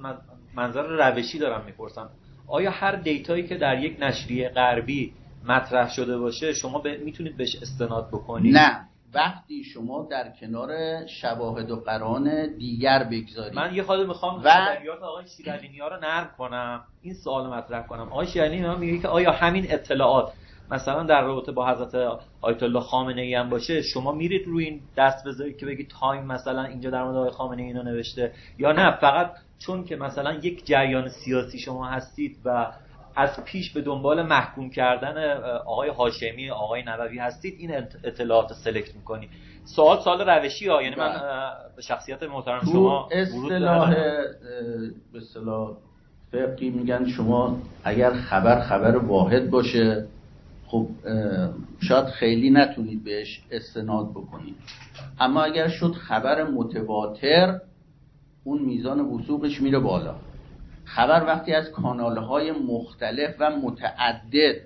S1: منظر روشی دارم می‌پرسم. آیا هر data یی که در یک نشریه غربی مطرح شده باشه شما می‌تونید بهش استناد بکنید
S2: نه. وقتی شما در کنار شواهد و قرائن دیگر بگذارید
S1: من یه خرده می‌خوام و... ادبیات آقای شیرعلی‌نیا رو نرم کنم این سوال مطرح کنم. آقای شیرعلی‌نیا میگه که آیا همین اطلاعات مثلا در رابطه با حضرت آیت الله خامنه ای هم باشه شما میرید روی این دست بذارید که بگید Time مثلا اینجا در مورد آقای خامنه ای اینو نوشته یا نه. فقط چون که مثلا یک جریان سیاسی شما هستید و از پیش به دنبال محکوم کردن آقای هاشمی آقای نووی هستید این اطلاعات سلکت می‌کنی. سوال سوال روشی ها. یعنی من بله. به شخصیت محترم شما
S2: اصطلاح به اصطلاح فقی میگن شما اگر خبر خبر واحد باشه خب شاید خیلی نتونید بهش استناد بکنید. اما اگر شد خبر متواتر اون میزان وسوقش میره بالا. خبر وقتی از کانالهای مختلف و متعدد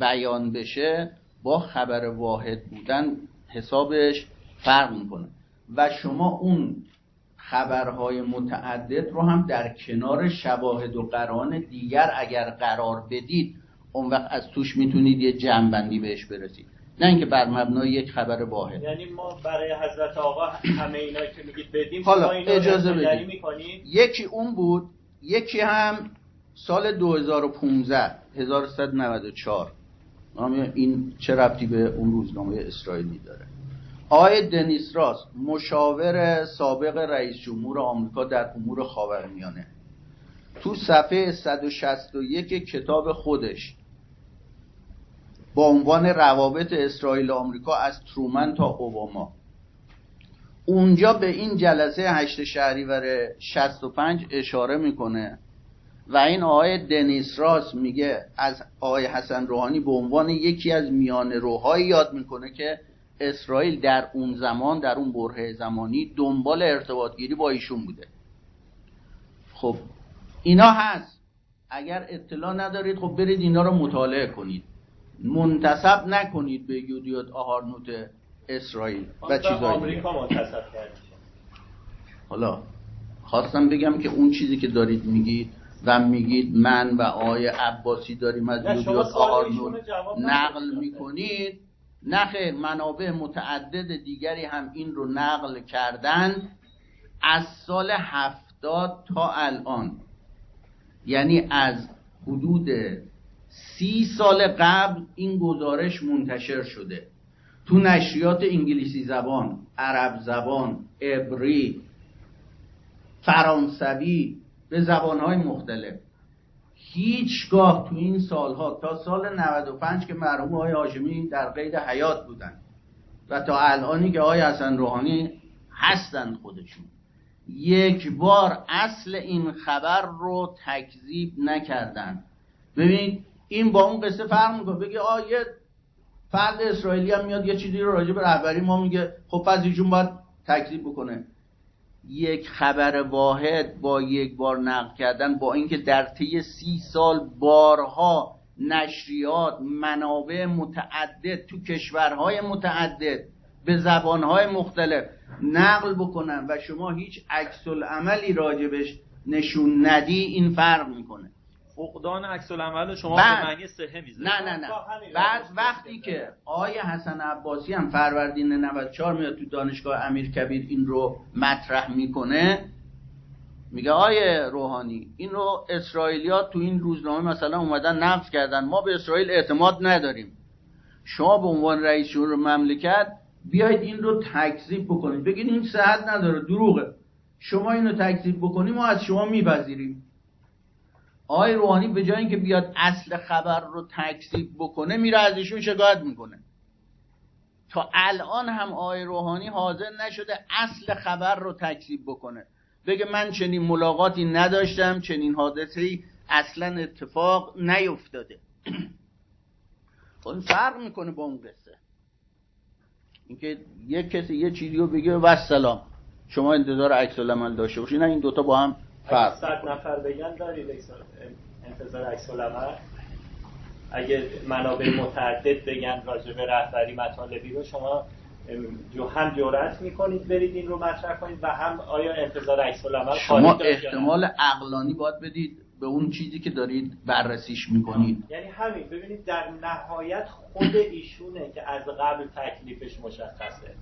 S2: بیان بشه با خبر واحد بودن حسابش فرق می‌کنه. و شما اون خبرهای متعدد رو هم در کنار شواهد و قران دیگر اگر قرار بدید اون وقت از توش می‌تونید یه جمعبندی بهش برسید. نه اینکه بر مبنای یک خبر واحد.
S3: یعنی ما برای حضرت آقا همه اینا که میگید بدیم
S2: حالا اجازه بدیم یکی اون بود یکی هم سال 2015 1194 این چه ربطی به اون روزنامه اسرائیلی داره؟ آقای دنیس راس مشاور سابق رئیس جمهور آمریکا در امور خاورمیانه. تو صفحه 161 کتاب خودش با عنوان روابط اسرائیل و آمریکا از ترومن تا اوباما. اونجا به این جلسه هشت شهریور 65 اشاره می‌کنه و این آقای دنیس راس میگه از آقای حسن روحانی به عنوان یکی از میان روهایی یاد می‌کنه که اسرائیل در اون زمان در اون بره زمانی دنبال ارتباطگیری با ایشون بوده. خب اینا هست. اگر اطلاع ندارید خب برید اینا رو مطالعه کنید. منتصب نکنید به یودیوت آهارنوت اسرائیل و چیزایی
S3: آمریکا منتصب
S2: حالا خواستم بگم که اون چیزی که دارید میگید و میگید من و آقای عباسی داریم از یودیوت آهارنوت نقل می‌کنید. نخیر منابع متعدد دیگری هم این رو نقل کردن از سال هفتاد تا الان. یعنی از حدود سی سال قبل این گزارش منتشر شده. تو نشریات انگلیسی زبان عرب زبان عبری فرانسوی به زبانهای مختلف. هیچگاه تو این سالها تا سال 95 که مرحوم آقای هاشمی در قید حیات بودن و تا الانی که آقای حسن روحانی هستند خودشون. یک بار اصل این خبر رو تکذیب نکردن. ببینید این با اون قصه فرق می‌کنه. بگه آ یه فرد اسرائیلی هم میاد یه چیزی رو راجع به رهبری ما میگه. خب پس ایشون باید تکذیب بکنه. یک خبر واحد با یک بار نقل کردن با اینکه در طی سی سال بارها نشریات منابع متعدد تو کشورهای متعدد به زبانهای مختلف نقل بکنن و شما هیچ عکس عملی راجبش نشون ندی این فرق می‌کنه.
S1: فقدان عکس العمل شما به معنی صحه
S2: نه نه نه. بعد وقتی که آقای حسن عباسی هم فروردین 94 میاد تو دانشگاه امیر کبیر این رو مطرح می‌کنه میگه آقای روحانی این رو اسرائیلیا تو این روزنامه مثلا اومدن نقض کردن. ما به اسرائیل اعتماد نداریم. شما به عنوان رئیس جمهور مملکت بیاید این رو تکذیب بکنید. بگید این صحت نداره دروغه. شما اینو تکذیب بکنیم ما از شما میپذیریم. آقای روحانی به جای اینکه بیاد اصل خبر رو تکذیب بکنه میره از ایشون شکایت می‌کنه. تا الان هم آقای روحانی حاضر نشده اصل خبر رو تکذیب بکنه. بگه من چنین ملاقاتی نداشتم چنین حادثه اصلا اتفاق نیفتاده. خب فرق می‌کنه با اون قصه. اینکه یک کسی یه چیزی رو بگه و سلام. شما انتظار عکس العمل داشته باشید نه این دوتا با هم فرق
S3: صد نفر بگن دارید انتظار عکس اگه منابع متعدد بگن راجع به رهبری مطالبی رو شما هم جرأت می‌کنید برید این رو مطرح کنید و هم آیا انتظار عکس
S2: شما احتمال عقلانی باید بدید به اون چیزی که دارید بررسیش می‌کنید.
S3: یعنی همین ببینید در نهایت خود ایشونه که از قبل تکلیفش مشخصه.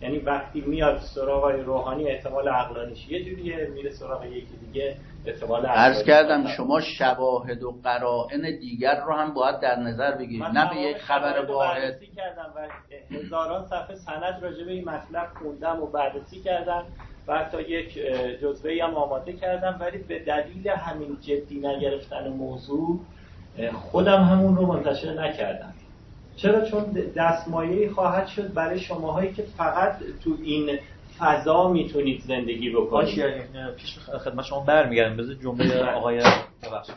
S3: یعنی وقتی میاد سراغ روحانی احتمال عقلانیش یه جوریه میره سراغ یکی دیگه احتمال
S2: عرض کردم شما شواهد و قرائن دیگر رو هم باید در نظر بگیرید نه به یک خبر واحد.
S3: کردم و هزاران صفحه سند راجع به این مطلب خوندم و بررسی کردم و حتی یک جزوه هم آماده کردم ولی به دلیل همین جدی نگرفتن موضوع خودم همون رو منتشر نکردم. چرا؟ چون دستمایه خواهد شد برای شماهایی که فقط تو این فضا می‌تونید زندگی بکنید.
S1: پیش خدمت شما برمیگردم. بذار جمله آقای ببخشید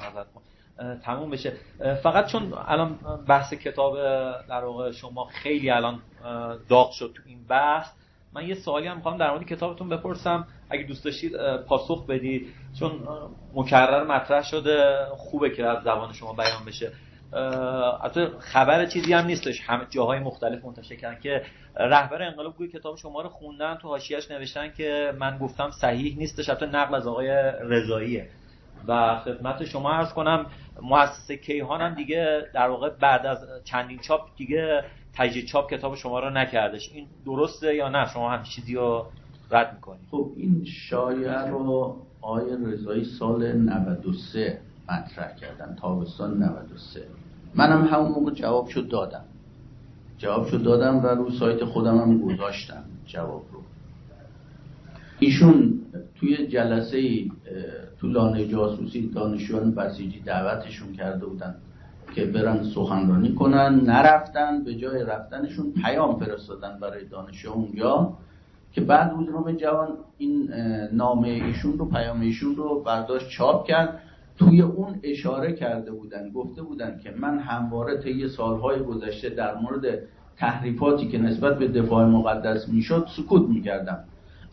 S1: تموم بشه. فقط چون الان بحث کتاب در واقع شما خیلی الان داغ شد تو این بحث من یه سوالی هم می‌خوام در مورد کتابتون بپرسم. اگه دوست داشتید پاسخ بدید. چون مکرر مطرح شده. خوبه که از زبان شما بیان بشه. البته خبر چیزی هم نیستش. همه جاهای مختلف منتشر کردن که رهبر انقلاب گوی کتاب شما رو خوندن تو حاشیه‌اش نوشتن که من گفتم صحیح نیستش. حتی نقل از آقای رضاییه. و خدمت شما عرض کنم مؤسسه کیهان هم دیگه در واقع بعد از چندین چاپ دیگه تجدید چاپ کتاب شما رو نکردش. این درسته یا نه؟ شما هم چیزی رو رد می‌کنید
S2: خب این شایعه رو آقای رضایی سال 93 مطرح کردن تابستان 93 منم همون موقع جواب شد دادم. جواب شد دادم و رو سایت خودم هم گذاشتم جواب رو. ایشون توی جلسه تو لانه جاسوسی دانشجویان بسیجی دعوتشون کرده بودن که برن سخنرانی کنن. نرفتن به جای رفتنشون پیام فرستادن برای دانشجو اونجا که بعد روزنامه جوان این نامه ایشون رو پیام ایشون رو برداشت چاپ کرد. توی اون اشاره کرده بودن گفته بودن که من همواره طی سالهای گذشته در مورد تحریفاتی که نسبت به دفاع مقدس می‌شد سکوت می‌کردم.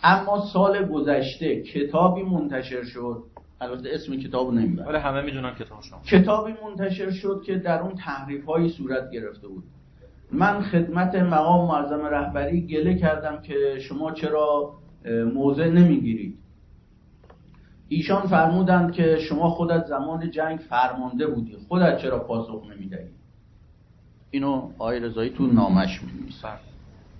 S2: اما سال گذشته کتابی منتشر شد. البته اسم کتابو نمی‌برم.
S1: ولی همه می‌دونن کتاب شما.
S2: کتابی منتشر شد که در اون تحریف هایی صورت گرفته بود. من خدمت مقام معظم رهبری گله کردم که شما چرا موضع نمی‌گیرید. ایشان فرمودند که شما خودت زمان جنگ فرمانده بودی. خودت چرا پاسخ نمی‌دهی؟ اینو آقای رضایی تو نامش می‌نویسن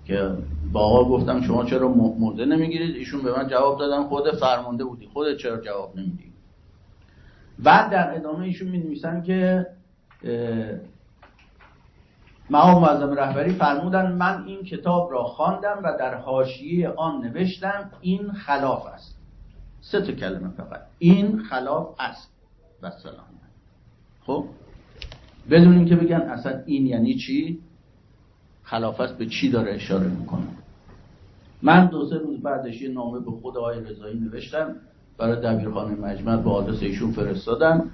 S2: که با آقا گفتم شما چرا موضع نمی‌گیرید؟ ایشون به من جواب دادن خود فرمانده بودی. خودت چرا جواب نمیدی؟ بعد در ادامه ایشون می که مقام معظم رهبری فرمودن من این کتاب را خواندم و در حاشیه آن نوشتم این خلاف است. سه تا کلمه فقط. این خلاف است و سلام خب؟ بدون اینکه بگن اصلا این یعنی چی خلاف است به چی داره اشاره می‌کنه؟ من دو سه روز بعدش یه نامه به خود آقای رضایی نوشتم. برای دبیرخانه مجمع به آدرس ایشون فرستادم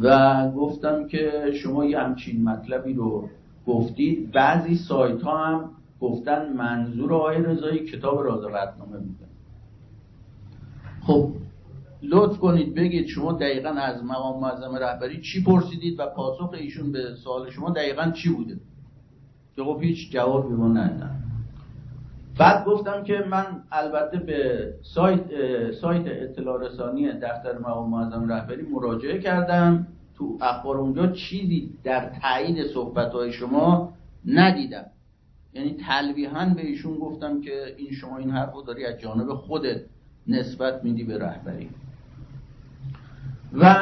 S2: و گفتم که شما یه همچین مطلبی رو گفتید بعضی سایت ها هم گفتن منظور آقای رضایی کتاب راز ردنامه بوده. خب لطف کنید بگید شما دقیقا از مقام معظم رهبری چی پرسیدید و پاسخ ایشون به سوال شما دقیقا چی بوده؟ که خب هیچ جوابی ما ندادن. بعد گفتم که من البته به سایت, سایت اطلاع رسانی دفتر مقام معظم رهبری مراجعه کردم. تو اخبار اونجا چیزی در تایید صحبت شما ندیدم. یعنی تلویحا به ایشون گفتم که این شما این حرف رو داری از جانب خودت نسبت میدی به رهبری. و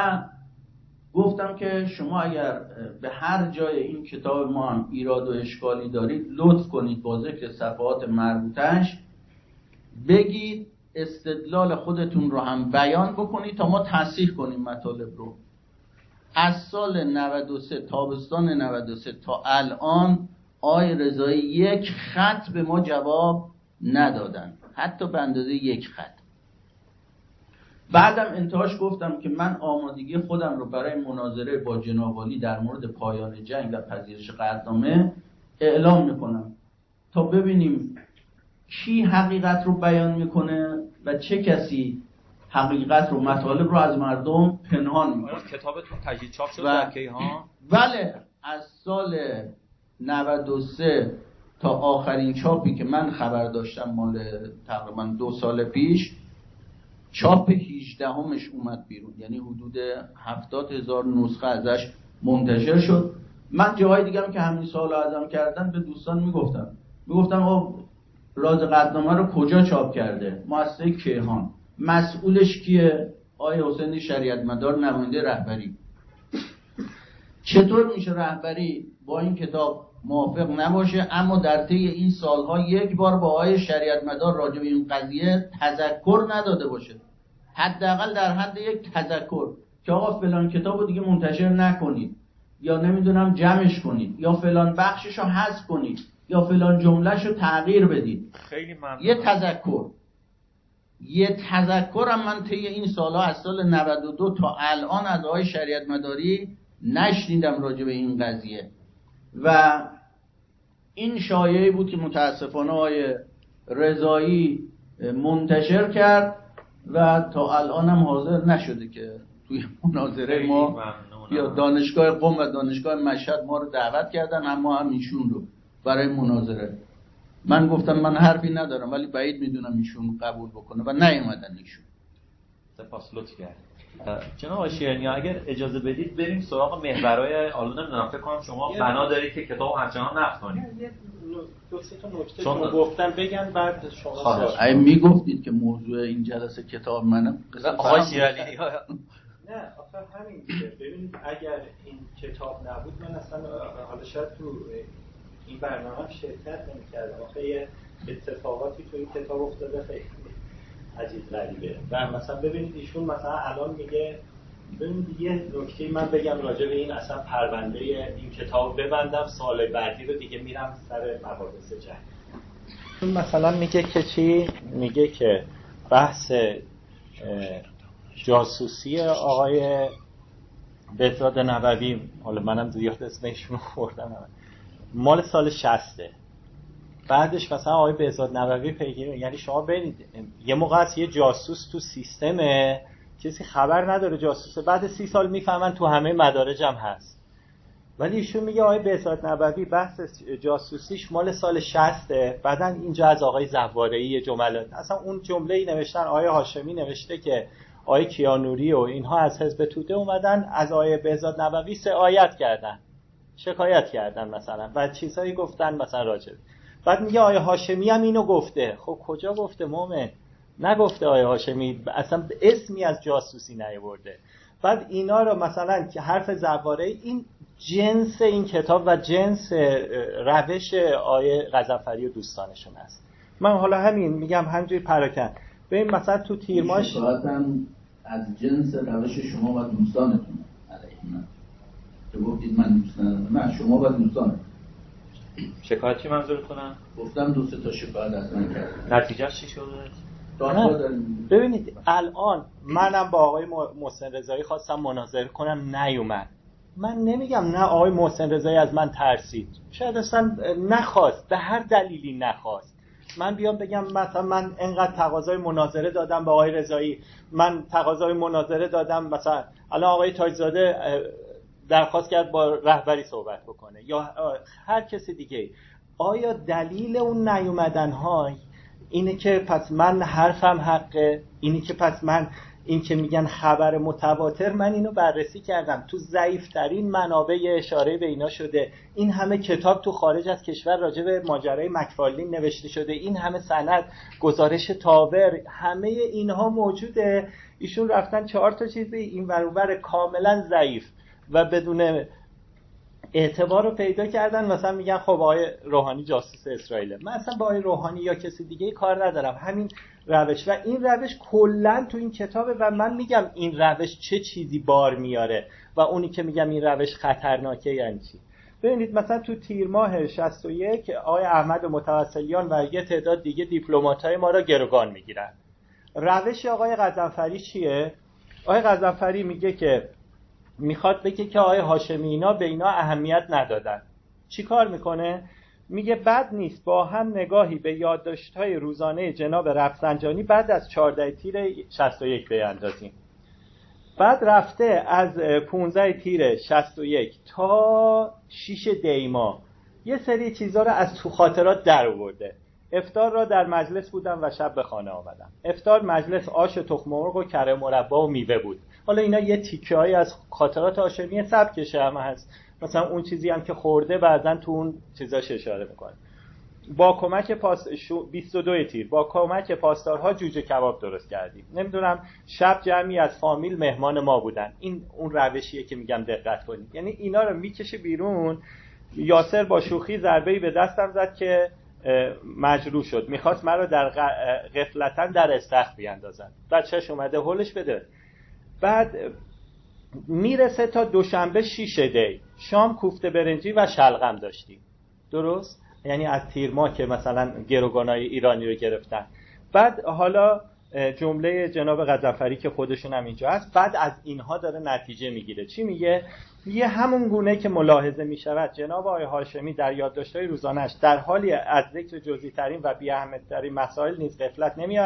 S2: گفتم که شما اگر به هر جای این کتاب ما هم ایراد و اشکالی دارید لطف کنید با ذکر صفحات مربوطش بگید استدلال خودتون رو هم بیان بکنید تا ما تصحیح کنیم مطالب رو. از سال 93 تابستان 93 تا الان آی رضایی یک خط به ما جواب ندادن. حتی به اندازه یک خط. بعدم انتهاش گفتم که من آمادگی خودم رو برای مناظره با جنابالی در مورد پایان جنگ و پذیرش قدنامه اعلام می‌کنم تا ببینیم کی حقیقت رو بیان می‌کنه و چه کسی حقیقت رو مطالب رو از مردم پنهان می‌کنه.
S1: کتابتون تجدید چاپ شد در کیهان؟
S2: بله از سال 93 تا آخرین چاپی که من خبر داشتم مال تقریبا دو سال پیش چاپ 18 همش اومد بیرون. یعنی حدود 70 هزار نسخه ازش منتشر شد. من جاهای دیگه که همین سال ازم کردن به دوستان می‌گفتم. می‌گفتم آقا راز قدنامه رو کجا چاپ کرده؟ مؤسسه کیهان. مسئولش کیه؟ آقای حسین شریعت مدار نماینده رهبری. چطور میشه رهبری با این کتاب موافق نباشه اما در طی این سالها یک بار با آقای شریعت مدار راجع به این قضیه تذکر نداده باشه. حداقل در حد یک تذکر که آقا فلان کتاب رو دیگه منتشر نکنید یا نمی‌دونم جمعش کنید یا فلان بخشش رو حذف کنید یا فلان جملهش رو تغییر بدید.
S1: خیلی ممنون.
S2: یه تذکر. یه تذکرم من طی این سالها از سال 92 تا الان از آقای شریعت مداری نشنیدم راجع به این قضیه. و این شایعه بود که متاسفانه آقای رضایی منتشر کرد و تا الان هم حاضر نشده که توی مناظره ما یا دانشگاه قم و دانشگاه مشهد ما رو دعوت کردن اما هم ایشون رو برای مناظره. من گفتم من حرفی ندارم ولی بعید می‌دونم ایشون قبول بکنه و نیومدن ایشون.
S1: سپاس لطف کرد جناب آقای اگر اجازه بدید بریم سراغ محورای حالا نمی‌دونم فکر کنم شما بنا دارید که کتاب همچنان نقد کنید.
S3: دو سه تا نکته چون گفتم بگن بعد شما
S2: اگه می‌گفتید که موضوع این جلسه کتاب منم
S1: آقای شیرالی
S3: نه آخه همین دیگه. ببینید اگر این کتاب نبود من اصلا حالا شاید تو این برنامه شرکت نمی‌کردم. آخه یه اتفاقاتی تو این کتاب افتاده خیلی عجیب غریبه و مثلا ببینید ایشون مثلا الان میگه ببینید یه نکته من بگم راجع به این اصلا پرونده این کتاب ببندم سال بعدی رو دیگه میرم سر مباحث جنگ. مثلا میگه که چی؟ میگه که بحث جاسوسی آقای بهزاد نبوی حالا منم زیاد اسمشون خوردم مال سال شسته بعدش مثلا آقای بهزاد نبوی پیگیر یعنی شما برید یه موقع یه جاسوس تو سیستمه کسی خبر نداره جاسوسه. بعد سی سال می‌فهمن تو همه مدارج هم هست. ولی ایشون میگه آقای بهزاد نبوی بحث جاسوسیش مال سال شسته بعدا اینجا از آقای زوارعی یه جمله اصلا اون جمله ای نوشتن آقای هاشمی نوشته که آقای کیانوری و اینها از حزب توده اومدن از آقای بهزاد نبوی سه آیت کردن. شکایت کردن مثلا. و چیزهایی گفتن مثلا راجب بعد میگه آیه هاشمی هم اینو گفته. خب کجا گفته مومن؟ نگفته آیه هاشمی. اصلا اسمی از جاسوسی نیورده بعد اینا رو مثلا که حرف زواره این جنس این کتاب و جنس روش آیه غزفری و دوستانشون است من حالا همین میگم همجوری پراکن. ببین مثلا تو تیرماش
S2: از جنس روش شما و دوستانتون علیه من. که گفتید من دوست نه شما و دوستانتون.
S1: شکایت چی منظورتونم؟
S2: گفتم دو سه تا شکایت از من کرد.
S1: نتیجه چی
S3: شده؟ ببینید الان منم با آقای محسن رضایی خواستم مناظره کنم نیومد. من نمیگم نه آقای محسن رضایی از من ترسید. شاید اصلا نخواست به هر دلیلی نخواست. من بیام بگم مثلا من انقدر تقاضای مناظره دادم به آقای رضایی. من تقاضای مناظره دادم مثلا الان آقای تاجزاده درخواست کرد با رهبری صحبت بکنه. یا هر کسی دیگه آیا دلیل اون نیومدن های اینه که پس من حرفم حقه؟ اینه که پس من این که میگن خبر متواتر من اینو بررسی کردم. تو ضعیفترین منابع اشاره به اینا شده. این همه کتاب تو خارج از کشور راجع به ماجرای مکفالین نوشته شده. این همه سند گزارش تاور همه اینها موجوده. ایشون رفتن چهار تا چیزی این ورور کاملا ضعیف. و بدون اعتبار رو پیدا کردن. مثلا میگن خب آقای روحانی جاسوس اسرائیل من اصلا با آقای روحانی یا کسی دیگه کار ندارم. همین روش. و این روش کلا تو این کتابه و من میگم این روش چه چیزی بار میاره و اونی که میگم این روش خطرناکه یعنی چی؟ ببینید مثلا تو تیر ماه 61 آقای احمد متوسلیان و یه تعداد دیگه دیپلمات‌های ما را گروگان می‌گیرن. روش آقای غزنفری چیه؟ آقای غزنفری میگه که می‌خواد بگه که آقای هاشمی اینا به اینا اهمیت ندادن. چی کار می‌کنه؟ میگه بد نیست با هم نگاهی به یادداشت‌های روزانه جناب رفسنجانی بعد از 14 تیر 61 بیاندازیم. بعد رفته از 15 تیر 61 تا 6 دیما. یه سری چیزها رو از تو خاطرات در آورده. افتار را در مجلس بودم و شب به خانه آمدم. افتار مجلس آش و تخم مرغ و کره مربا و میوه بود. حالا اینا یه تیکه های از خاطرات هاشمی سبکشه هم هست. مثلا اون چیزی هم که خورده بعدا تو اون چیزاش اشاره می‌کنه. با کمک پاس 22 تیر. با کمک پاسدارها جوجه کباب درست کردیم. نمی‌دونم شب جمعی از فامیل مهمان ما بودن. این اون روشیه که میگم دقت کنید. یعنی اینا رو می‌کشه بیرون. یاسر با شوخی ضربه‌ای به دستم زد که مجروح شد. می‌خواست مرا در غفلتا در استخ بیاندازن بچهش اومده هولش بده. بعد می‌رسه تا دوشنبه شیشه دی. شام کوفته برنجی و شلغم داشتیم. درست؟ یعنی از تیر ما که مثلا گروگانای ایرانی رو گرفتن. بعد حالا جمله جناب غزنفری که خودشون هم اینجا هست بعد از اینها داره نتیجه می‌گیره. چی میگه؟ یه همون گونه که ملاحظه می شود جناب آقای هاشمی در یادداشت‌های روزانش در حالی از ذکر جزئی ترین و بی ترین مسائل نیز غفلت نمی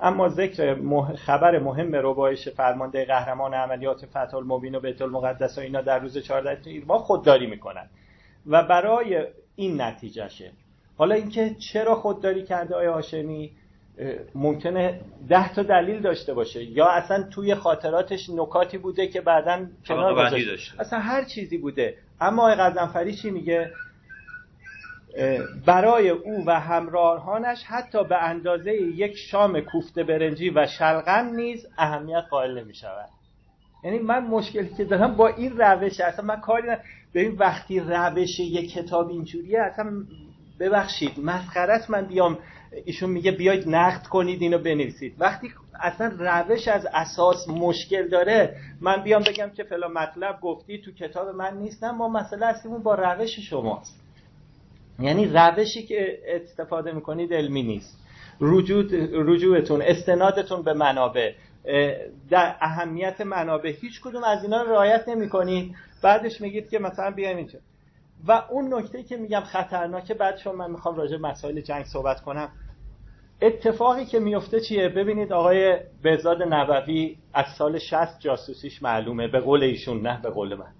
S3: اما ذکر خبر مهم ربایش فرمانده قهرمان عملیات فتح المبین و بیت المقدس و اینا در روز 14 ایرما خودداری می‌کنن و برای این نتیجهشه. حالا اینکه چرا خودداری کرده آقای هاشمی؟ ممکنه ده تا دلیل داشته باشه. یا اصلا توی خاطراتش نکاتی بوده که بعدا کنار گذاشته. اصلا هر چیزی بوده. اما آقای غزنفری چی میگه؟ برای او و همراهانش حتی به اندازه یک شام کوفته برنجی و شلغم نیز اهمیت قائل نمی شود یعنی من مشکلی که دارم با این روش اصلا من کاری به این وقتی روش یک کتاب اینجوریه اصلا ببخشید مسخرت من بیام. ایشون میگه بیاید نقد کنید اینو بنویسید. وقتی اصلا روش از اساس مشکل داره من بیام بگم که فلان مطلب گفتی تو کتاب من نیستم ما مسئله اصلیمون با روش شماست. یعنی روشی که استفاده می‌کنید علمی نیست. رجوع رجوعتون استنادتون به منابع. در اهمیت منابع هیچ کدوم از اینا رعایت نمی‌کنید. بعدش میگید که مثلا بیایم اینجا. و اون نکته که میگم خطرناکه بعد چون من می‌خوام راجع مسائل جنگ صحبت کنم اتفاقی که میفته چیه؟ ببینید آقای بهزاد نبوی از سال 60 جاسوسیش معلومه به قول ایشون نه به قول من.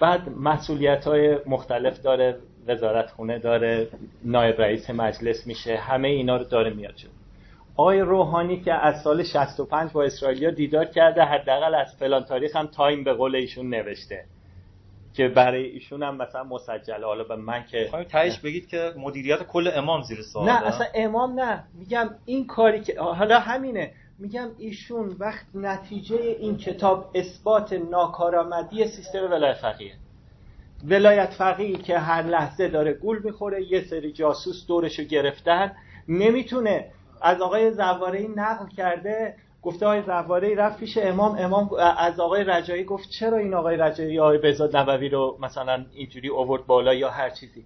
S3: بعد مسئولیت های مختلف داره وزارت خونه داره نایب رئیس مجلس میشه همه اینا رو داره میاد شد آقای روحانی که از سال 65 با اسرائیلیا دیدار کرده حداقل از فلان تاریخ هم تایم به قول ایشون نوشته. که برای ایشون هم مثلا مسجله. حالا به من که
S1: تایش بگید که مدیریت کل امام زیر سوال
S3: نه اصلا امام نه. میگم این کاری که حالا همینه. میگم ایشون وقت نتیجه این کتاب اثبات ناکارآمدی سیستم ولایت فقیه. ولایت فقیه که هر لحظه داره گول می‌خوره یه سری جاسوس دورشو گرفتن. نمی‌تونه از آقای زواره نقل کرده گفته آقای زواره رفت پیش امام امام از آقای رجایی گفت چرا این آقای رجایی آقای بهزاد نبوی رو مثلا اینجوری اوورد بالا یا هر چیزی.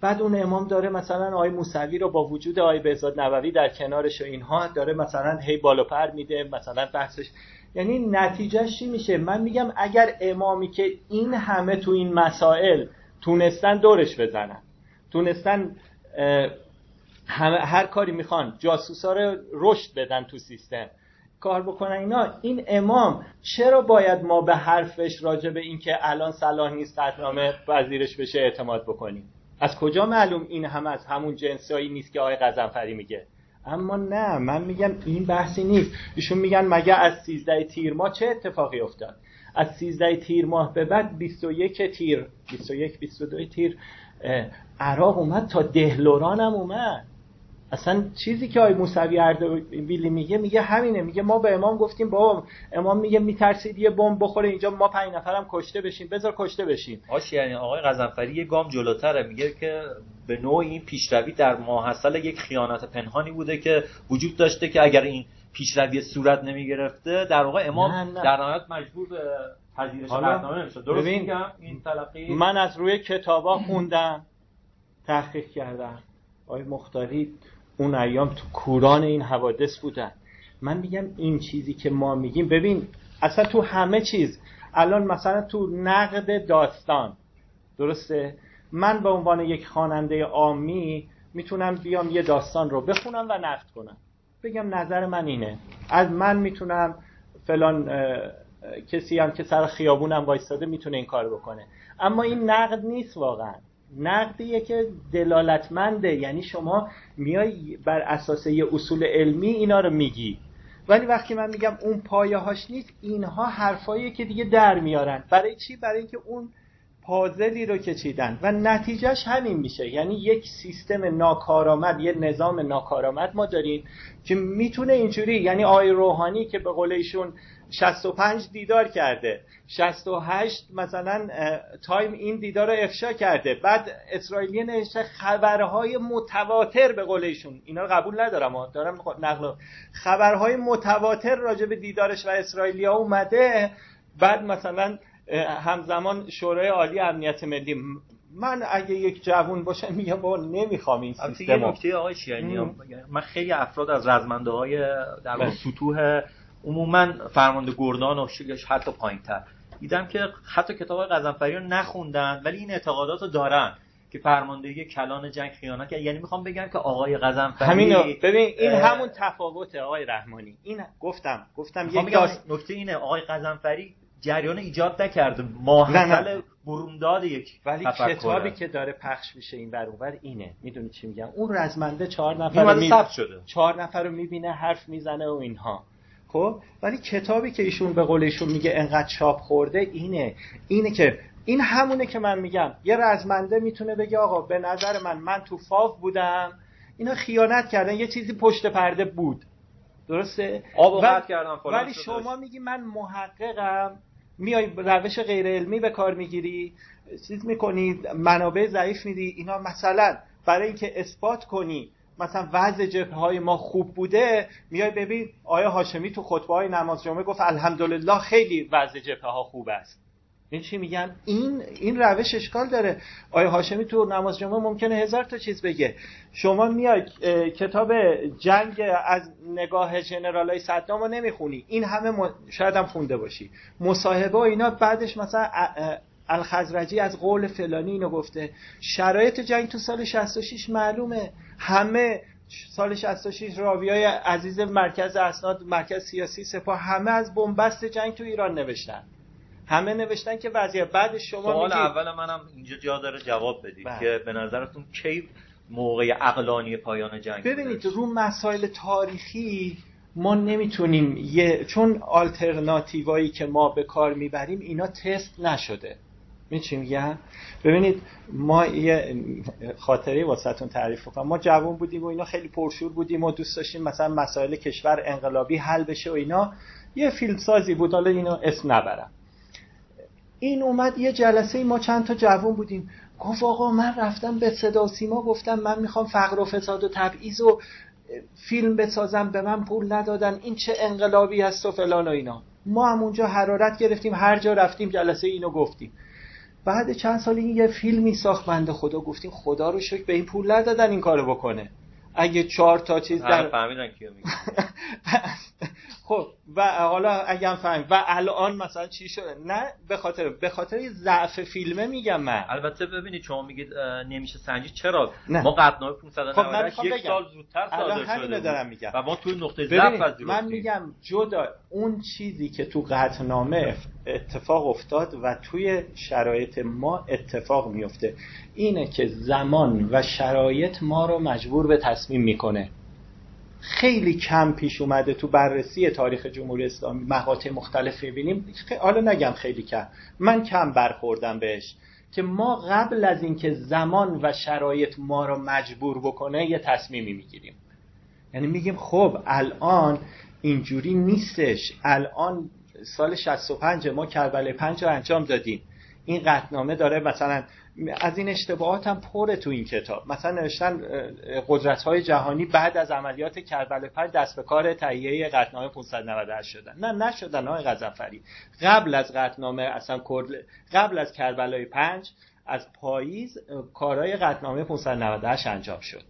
S3: بعد اون امام داره مثلا آقای موسوی رو با وجود آقای بهزاد نبوی در کنارش و اینها داره مثلا هی بالا پر میده مثلا بحثش. یعنی نتیجهش چی میشه؟ من میگم اگر امامی که این همه تو این مسائل تونستن دورش بزنن تونستن هر کاری می‌خوان جاسوسا رو رشد بدن تو سیستم. کار بکنن اینا این امام چرا باید ما به حرفش راجع به اینکه الان صلاح نیست قطنامه وزیرش بشه اعتماد بکنیم؟ از کجا معلوم این هم از همون جنسایی نیست که آقای قزنفری میگه؟ اما نه من میگم این بحثی نیست. ایشون میگن مگه از 13 تیر ماه چه اتفاقی افتاد؟ از 13 تیر ماه به بعد 21 تیر 21 22 تیر عراق اومد تا دهلوران هم اومد. اصلا چیزی که آی موسوی اردبیلی میگه میگه همینه. میگه ما به امام گفتیم بابا امام میگه میترسید یه بمب بخوره اینجا ما پنج نفرم کشته بشیم. بذار کشته بشیم.
S1: آش یعنی آقای غزنفری یه گام جلوتره. میگه که به نوع این پیشروی در ماحصل یک خیانت پنهانی بوده که وجود داشته که اگر این پیشروی صورت نمی‌گرفته در واقع امام نه نه. در نهایت مجبور به پذیرش نمیشه درست میگم؟ این تلقی
S3: من از روی کتابا خوندم تحقیق کردم. آقای مختاری اون ایام تو کوران این حوادث بودن. من میگم این چیزی که ما میگیم ببین اصلا تو همه چیز الان مثلا تو نقد داستان درسته؟ من به عنوان یک خواننده عامی می‌تونم بیام یه داستان رو بخونم و نقد کنم. بگم نظر من اینه. از من می‌تونم فلان کسی هم که سر خیابونم وایستاده می‌تونه این کار بکنه. اما این نقد نیست واقعا. نقدیه که دلالتمنده. یعنی شما میای بر اساس یه اصول علمی اینا رو میگی. ولی وقتی من میگم اون پایه هاش نیست اینها حرفاییه که دیگه در میارن. برای چی؟ برای اینکه اون پازلی رو که چیدن و نتیجهش همین میشه. یعنی یک سیستم ناکارآمد یه نظام ناکارآمد ما داریم که می‌تونه اینجوری یعنی آقای روحانی که به قول ایشون 65 دیدار کرده. 68 مثلا Time این دیدار رو افشا کرده. بعد اسرائیلی نوشته خبرهای متواتر به قول ایشون. اینا رو قبول ندارم دارم نقل خبرهای متواتر راجع به دیدارش و اسرائیلیا اومده. بعد مثلا همزمان شورای عالی امنیت ملی. من اگه یک جوون باشم میگم بابا نمی‌خوام این سیستم
S4: یه نکته آقای من خیلی افراد از رزمنده های در بله. سطوح عموما فرمانده گردان و حتی پایین تر دیدم که حتی کتاب قزنفری رو نخوندن ولی این اعتقادات رو دارن که فرماندهی کلان جنگ خیانت کرد. یعنی می‌خوام بگم که آقای قزنفری
S3: همینو. ببین این همون تفاوته آقای رحمانی. این گفتم گفتم یک
S4: نکته اینه آقای قزنفری جریان ایجاد نکرده ماحصل برومداد یک
S3: ولی کتابی که داره پخش میشه این بر اینه. می‌دونی چی میگم؟ اون رزمنده چهار نفر می...
S4: شده.
S3: چهار نفر رو می‌بینه حرف می‌زنه و اینها. خب؟ ولی کتابی که ایشون به قول ایشون میگه انقدر چاپ خورده اینه. اینه که این همونه که من میگم. یه رزمنده می‌تونه بگه آقا به نظر من من تو فاف بودم. اینا خیانت کردن. یه چیزی پشت پرده بود. درسته؟
S4: آب و کردم
S3: ولی شما میگی من محققم. میای روش غیر علمی به کار می‌گیری. چیز می‌کنی منابع ضعیف میدی. اینا مثلا برای اینکه اثبات کنی مثلا وضع جبهه های ما خوب بوده میای ببین آیا هاشمی تو خطبه های نماز جمعه گفت الحمدلله خیلی وضع جبهه ها خوب است. این چی میگن؟ این این روش اشکال داره. آیا هاشمی تو نماز جمعه ممکنه هزار تا چیز بگه. شما میای کتاب جنگ از نگاه جنرال های صدام رو نمی‌خونی. این همه م... شاید هم خونده باشی. مصاحبه و اینا بعدش مثلا الخزرجی از قول فلانی اینو گفته. شرایط جنگ تو سال 66 معلومه. همه سال 66 راویای عزیز مرکز اسناد مرکز سیاسی سپاه همه از بنبست جنگ تو ایران نوشتن. همه نوشتن که وضعیت بعد شما
S4: سوال اول منم اینجا جا داره جواب بدید بله. که به نظرتون کی موقع عقلانی پایان جنگ
S3: ببینید رو مسائل تاریخی ما نمی‌تونیم یه چون آلترناتیوایی که ما به کار می‌بریم اینا تست نشده. می چی میگم ببینید ما یه خاطره واسهتون تعریف کنم ما جوان بودیم و اینا خیلی پرشور بودیم و دوست داشتیم مثلا مسائل کشور انقلابی حل بشه و اینا. یه فیلم سازی بود حالا اینو اسم نبرم. این اومد یه جلسه ما چند تا جوان بودیم. گفت آقا من رفتم به صدا سیما گفتم من می‌خوام فقر و فساد و تبعیض و فیلم بسازم به من پول ندادن این چه انقلابی هست و فلان و اینا. ما هم اونجا حرارت گرفتیم هر جا رفتیم جلسه اینو گفتیم. بعد چند سال این یه فیلمی ساخت بنده خدا. گفتیم خدا رو شکر به این پول ندادن این کارو بکنه. اگه چهار تا چیز
S4: در فهمیدن کیو
S3: خب و حالا اگه فهم و الان مثلا چی شده؟ نه به خاطر به خاطر ضعف فیلمه میگم من.
S4: البته ببینید شما میگید نمیشه سنجی. چرا؟ نه. ما قطعنامه 598 خب یک سال زودتر صادر شده
S3: دارم میگم. و
S4: ما توی نقطه ضعف از
S3: من میگم جدا اون چیزی که تو قطعنامه اتفاق افتاد و توی شرایط ما اتفاق میفته اینه که زمان و شرایط ما رو مجبور به تصمیم می‌کنه. خیلی کم پیش اومده تو بررسی تاریخ جمهوری اسلامی مقاطع مختلف می‌بینیم حالا نگم خیلی کم. من کم برخوردم بهش که ما قبل از اینکه زمان و شرایط ما رو مجبور بکنه یه تصمیمی می‌گیریم. یعنی میگیم خب الان اینجوری نیستش. الان سال 65 ما کربلای 5 رو انجام دادیم. این قطنامه داره مثلا از این اشتباهات هم پره تو این کتاب. مثلا نوشتن قدرت های جهانی بعد از عملیات کربلا 5 دست به کار تهیه قطنامه 598 شدن. نه نشدن های غزنفری. قبل از قطنامه اصلا قبل از کربلای 5 از پاییز کارهای قطنامه 598 انجام شد.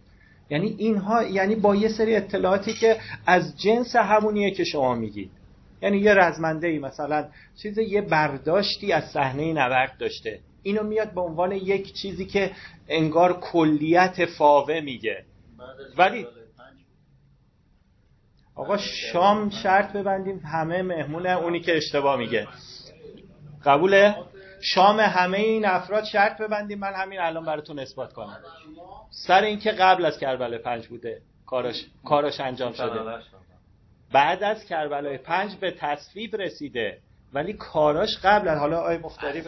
S3: یعنی اینها یعنی با یه سری اطلاعاتی که از جنس همونیه که شما میگید. یعنی یه رزمنده ای مثلا چیز یه برداشتی از صحنه نبرد داشته. اینو میاد به عنوان یک چیزی که انگار کلیت فاوه میگه. ولی آقا شام شرط ببندیم همه مهمونه اونی که اشتباه میگه. قبوله؟ شام همه این افراد شرط ببندیم من همین الان براتون اثبات کنم. سر اینکه قبل از کربلای پنج بوده کاراش, کاراش انجام شده. بعد از کربلای پنج به تصویب رسیده. ولی کاراش قبل از حالا آی مختاری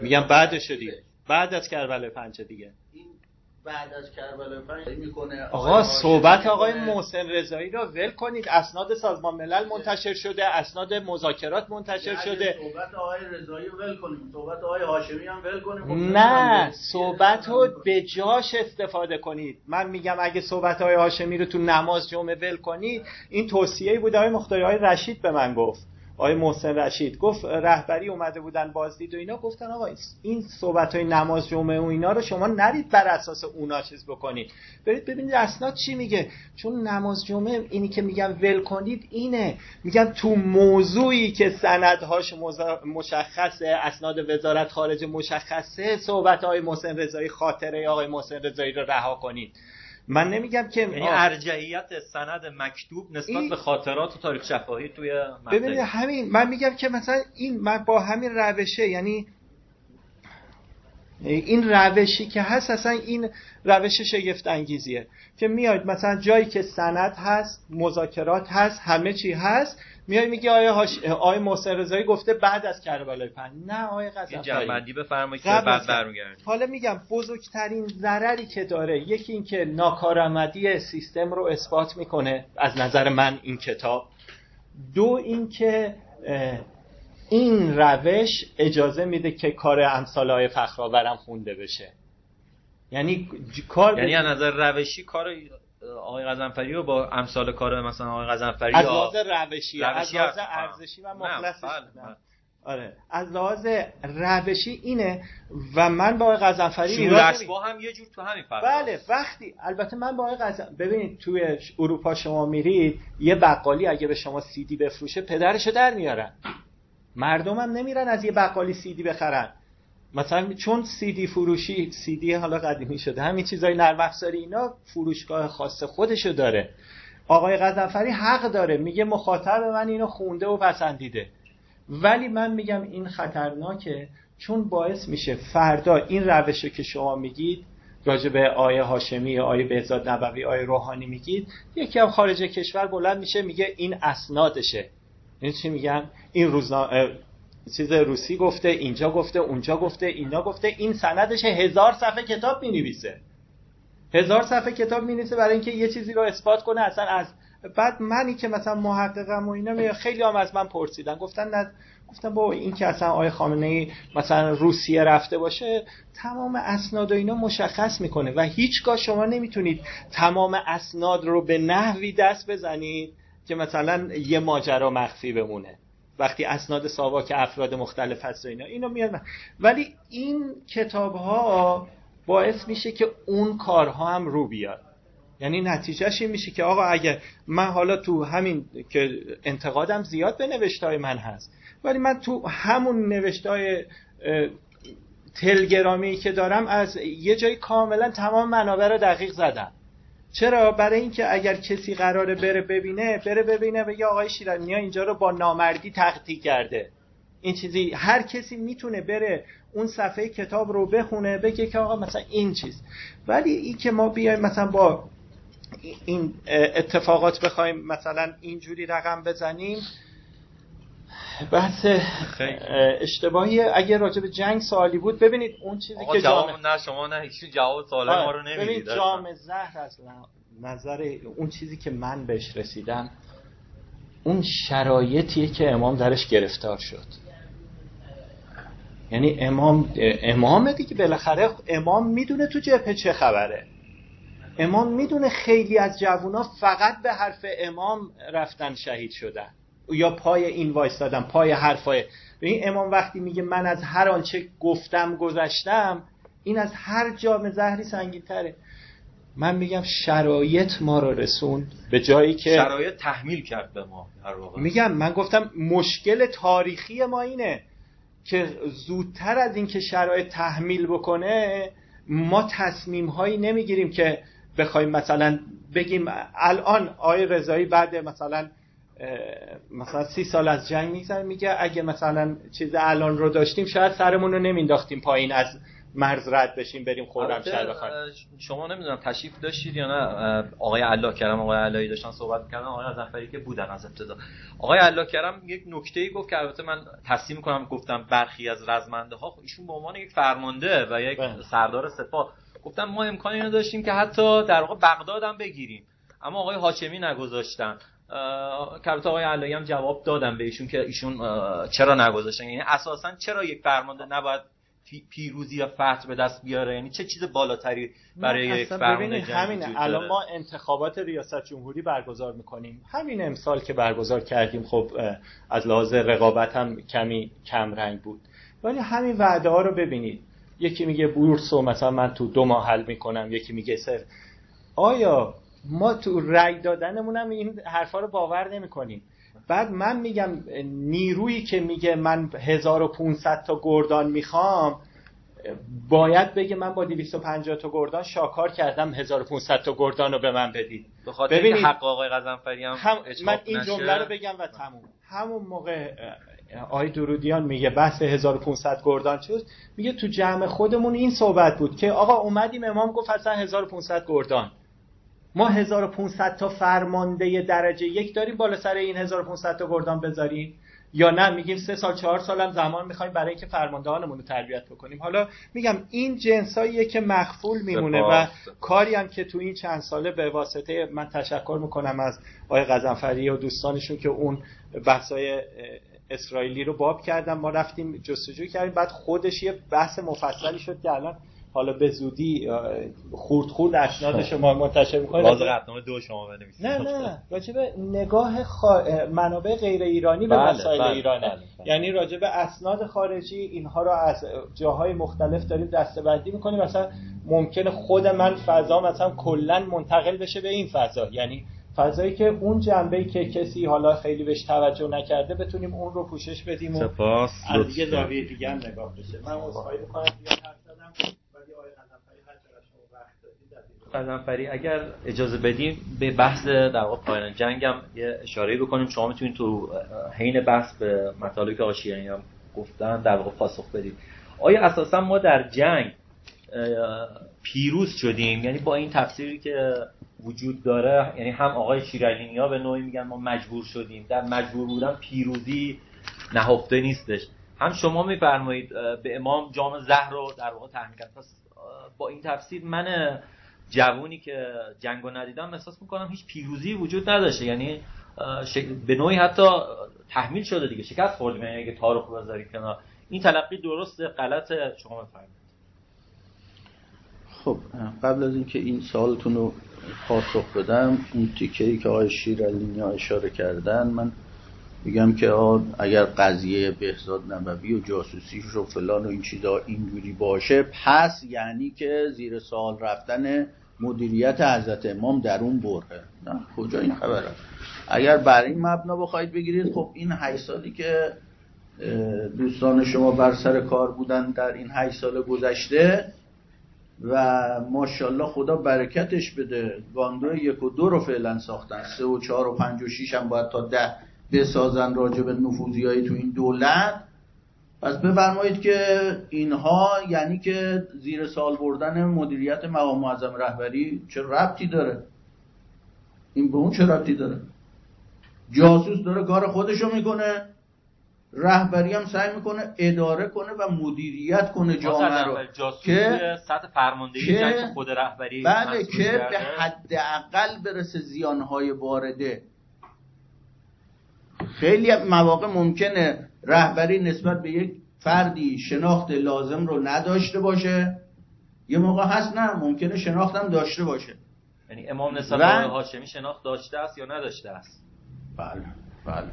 S3: میگم بعدش دیگه. بعد از کربلای پنج دیگه.
S2: بعد از کربلا 5 می‌کنه
S3: آقا صحبت آقای محسن رضایی را ول کنید. اسناد سازمان ملل منتشر شده اسناد مذاکرات منتشر شده.
S2: صحبت آقای رضایی ول کنیم. صحبت آقای هاشمی هم ول کنیم.
S3: نه صحبت رو به جاش استفاده کنید. من میگم اگه صحبت آقای هاشمی رو تو نماز جمعه ول کنید این توصیه‌ای بود آقای مختاری آقای رشید به من گفت. آقای محسن رشید گفت رهبری اومده بودن بازدید و اینا. گفتن آقا این صحبت های نماز جمعه و اینا رو شما نرید بر اساس اونا چیز بکنید. برید ببینید اسناد چی میگه. چون نماز جمعه اینی که میگن ول کنید اینه. میگن تو موضوعی که سندهاش مشخصه اسناد وزارت خارجه مشخصه صحبت های محسن رضایی خاطره آقای محسن رضایی رو رها کنید. من نمیگم که
S4: یعنی ارجحیت سند مکتوب نسبت به خاطرات و تاریخ شفاهی توی
S3: ببینید همین. من میگم که مثلا این من با همین روشه یعنی این روشی که هست اصلا این روش شگفت انگیزیه. که میاد مثلا جایی که سند هست مذاکرات هست همه چی هست میای میگی آیا هاش... آیا محسن رضایی گفته بعد از کربلای پنج. نه آیا
S4: غزنفری این جنبندی بفرمایید که بعد برمیگردیم.
S3: حالا میگم بزرگترین ضرری که داره یکی اینکه ناکارآمدی سیستم رو اثبات می‌کنه از نظر من این کتاب. دو اینکه این روش اجازه میده که کار امثال های فخرآورم خونده بشه. یعنی کار
S4: یعنی از نظر روشی کار آقای غزنفری رو با امثال کار مثلا آقای غزنفری
S3: از لحاظ روشی, از لحاظ ارزشی و مخلص
S4: بله، بله.
S3: آره. از لحاظ روشی اینه و من با آقای غزنفری
S4: با هم یه جور تو همین فرق
S3: بله وقتی البته من با آقای غزن ببینید توی اروپا شما میرید یه بقالی اگه به شما سیدی بفروشه پدرشو در میارن. مردم هم نمیرن از یه بقالی سیدی بخرن. مثلا چون دی فروشی دی حالا قدیمی شده همین چیزای نرم افزاری اینا فروشگاه خاص خودشو داره. آقای غزنفری حق داره میگه مخاطب من اینو خونده و پسندیده. ولی من میگم این خطرناکه چون باعث میشه فردا این روشه که شما میگید راجع به آیه هاشمی آیه بهزاد نبوی آیه روحانی میگید یکی هم خارج کشور بلند میشه میگه این اسنادشه. این چی میگن؟ این روزنا... چیز روسی گفته اینجا گفته اونجا گفته اینا گفته. این سندش هزار صفحه کتاب می هزار صفحه کتاب می برای اینکه یه چیزی رو اثبات کنه. اصلا از بعد منی که مثلا محققم و اینا خیلی هم از من پرسیدن. گفتن نه. گفتم با این که اصلا آقای خامنه ای مثلا روسیه رفته باشه تمام اسناد و اینا مشخص می‌کنه و هیچگاه شما نمی‌تونید تمام اسناد رو به نحوی دست بزنید که مثلا یه ماجرا مخفی بمونه. وقتی اسناد ساواک افراد مختلف هست و اینا اینو میاد ولی این کتاب ها باعث میشه که اون کارها هم رو بیاد. یعنی نتیجهش این میشه که آقا اگر من حالا تو همین که انتقادم زیاد به نوشتای من هست ولی من تو همون نوشتای تلگرامی که دارم از یه جایی کاملا تمام منابع رو دقیق زدم. چرا؟ برای اینکه اگر کسی قراره بره ببینه بره ببینه بگه آقای شیرانی اینجا رو با نامردی تقطی کرده. این چیزی هر کسی می‌تونه بره اون صفحه کتاب رو بخونه بگه که آقا مثلا این چیز. ولی این که ما بیایم مثلا با این اتفاقات بخوایم مثلا اینجوری رقم بزنیم بحث اشتباهی اگه راجع به جنگ سوالی بود ببینید اون چیزی که
S4: جامعه نه شما نه هیچ جواب سوال ما رو
S3: نمی‌دید. ببینید جامعه زهر از نظر اون چیزی که من بهش رسیدم اون شرایطیه که امام درش گرفتار شد. یعنی امام امام دیگه بالاخره امام می‌دونه تو جبهه چه خبره. امام می‌دونه خیلی از جوونا فقط به حرف امام رفتن شهید شدن. یا پای این وایستادم پای حرفای. این امام وقتی میگه من از هر آنچه گفتم گذشتم این از هر جام زهری سنگین تره من میگم شرایط ما رو رسوند به جایی که
S4: شرایط تحمیل کرد به ما
S3: میگم من گفتم مشکل تاریخی ما اینه که زودتر از اینکه شرایط تحمیل بکنه ما تصمیم هایی نمی‌گیریم که بخوایم مثلا بگیم الان آقای رضایی بعد مثلا مثلا سی سال از جنگ میگذره میگه اگه مثلا چیز الان رو داشتیم شاید سرمون رو نمینداختیم پایین از مرز رد بشیم بریم خرمشهر بخوایم
S1: شما نمی‌دونم تشریف داشتید یا نه؟ آقای الله کرم آقای علایی داشتن صحبت کردن آقای غزنفری که بودن از ابتدا. آقای الله کرم یک نکته ای گفت که البته من تصمیم کنم گفتم برخی از رزمنده ها ایشون به عنوان یک فرمانده و یک بله. سردار سپاه. گفتم ما امکانی اینو داشتیم که حتی در واقع بغداد هم بگیریم. اما آقای هاشمی نگذاشتن. که آقای علایی هم جواب دادم به ایشون که ایشون چرا نگذاشتن؟ یعنی اساسا چرا یک فرمانده نباید پیروزی یا فتح به دست بیاره؟ یعنی چه چیز بالاتری برای یک فرمانده
S3: همینه الان ما انتخابات ریاست جمهوری برگزار می‌کنیم. همین امسال که برگزار کردیم خب از لحاظ رقابت هم کمی کم رنگ بود. ولی همین وعده ها رو ببینید. یکی میگه بورس و مثلا من تو دو ماه حل می‌کنم یکی میگه سر آیا ما تو رأی دادنمون این حرفا رو باور نمی‌کنیم. بعد من میگم نیرویی که میگه من 1500 تا گردان می‌خوام باید بگه من با 250 تا گردان شاکار کردم 1500 تا گردان رو به من بدید.
S1: ببینید حق آقای غزنفری هم, هم
S3: من این جمله رو بگم و تموم. همون موقع آقای درودیان میگه بحث 1500 گردان چیست؟ میگه تو جمع خودمون این صحبت بود که آقا اومدیم امام گفت اصلا 1500 گردان. ما 1500 تا فرمانده درجه یک داریم بالا سر این 1500 تا گردان بذاریم. یا نه میگیم سه سال چهار سال هم زمان می‌خوایم برای اینکه فرماندهانمون رو تربیت بکنیم. حالا میگم این جنساییه که مخفول میمونه و کاری هم که تو این چند ساله به واسطه من تشکر می‌کنم از آقای غزنفری و دوستانشون که اون بحثای اسرائیلی رو باب کردم ما رفتیم جستجو کردیم بعد خودش یه بحث مفصلی شد که الان حالا به زودی خورد خورد اسناد شما منتشر می‌کنید
S1: باز قطنامه دو شما بنویسید.
S3: نه نه. راجب نگاه خا... منابع غیر ایرانی به بله، مسائل بله، ایرانه. بله، بله. یعنی راجب اسناد خارجی اینها رو از جاهای مختلف داریم دسته‌بندی می‌کنیم. مثلا ممکنه خود من فضا مثلا کلا منتقل بشه به این فضا. یعنی فضایی که اون جنبه که کسی حالا خیلی بهش توجه نکرده بتونیم اون رو پوشش بدیم و
S1: سپاس
S3: از یه زاویه دیگه هم نگاه بشه. من عذرخواهی می‌کنم.
S1: قزنفری اگر اجازه بدیم به بحث در واقع پایان جنگ هم یه اشاره بکنیم. شما می‌تونید تو حین بحث به مطالبی که آقای هم گفتن در واقع پاسخ بدید آیا اساسا ما در جنگ پیروز شدیم؟ یعنی با این تفسیری که وجود داره یعنی هم آقای شیرالینی ها به نوعی میگن ما مجبور شدیم در مجبور بودن پیروزی نهفته نیستش. هم شما میفرمایید به امام جام زهر رو در واقع تحمیل کرد. با این تفسیر من جوونی که جنگو ندیدم احساس می‌کنم هیچ پیروزی وجود نداشته. یعنی به نوعی حتی تحمیل شده دیگه شکست خوردیم یعنی اگه تاریخ بذاری کنار. این تلقی درست غلط شما بفرمایید
S2: خب قبل از اینکه این سوالتون رو پاسخ بدم اون تیکه ای که آقای شیرالینی ها اشاره کردن من میگم که اگر قضیه بهزاد نبوی و جاسوسیش و فلان و این چیزا اینجوری باشه پس یعنی که زیر سوال رفتن مدیریت حضرت امام در اون بره نه کجا این خبره؟ اگر بر این مبنا بخواید بگیرید خب این هشت سالی که دوستان شما بر سر کار بودن در این هشت سال گذشته و ماشاءالله خدا برکتش بده. گاندو یک و دو رو فعلا ساختن. سه و چهار و پنج و شیش هم باید تا ده بسازن راجع به نفوذی های تو این دولت. پس بفرمایید که اینها یعنی که زیر سال بردن مدیریت مقام معظم رهبری چه ربطی داره؟ این به اون چه ربطی داره؟ جاسوس داره کار خودشو می‌کنه رهبری هم سعی می‌کنه اداره کنه و مدیریت کنه جامعه رو.
S1: که سطح فرماندهی که خود رهبری
S2: بله که به حداقل برسه زیانهای وارده. خیلی مواقع ممکنه رهبری نسبت به یک فردی شناخت لازم رو نداشته باشه یه موقع هست نه ممکنه شناخت هم داشته باشه.
S1: یعنی امام نسبت به هاشمی شناخت داشته است یا نداشته است؟
S2: بله بله.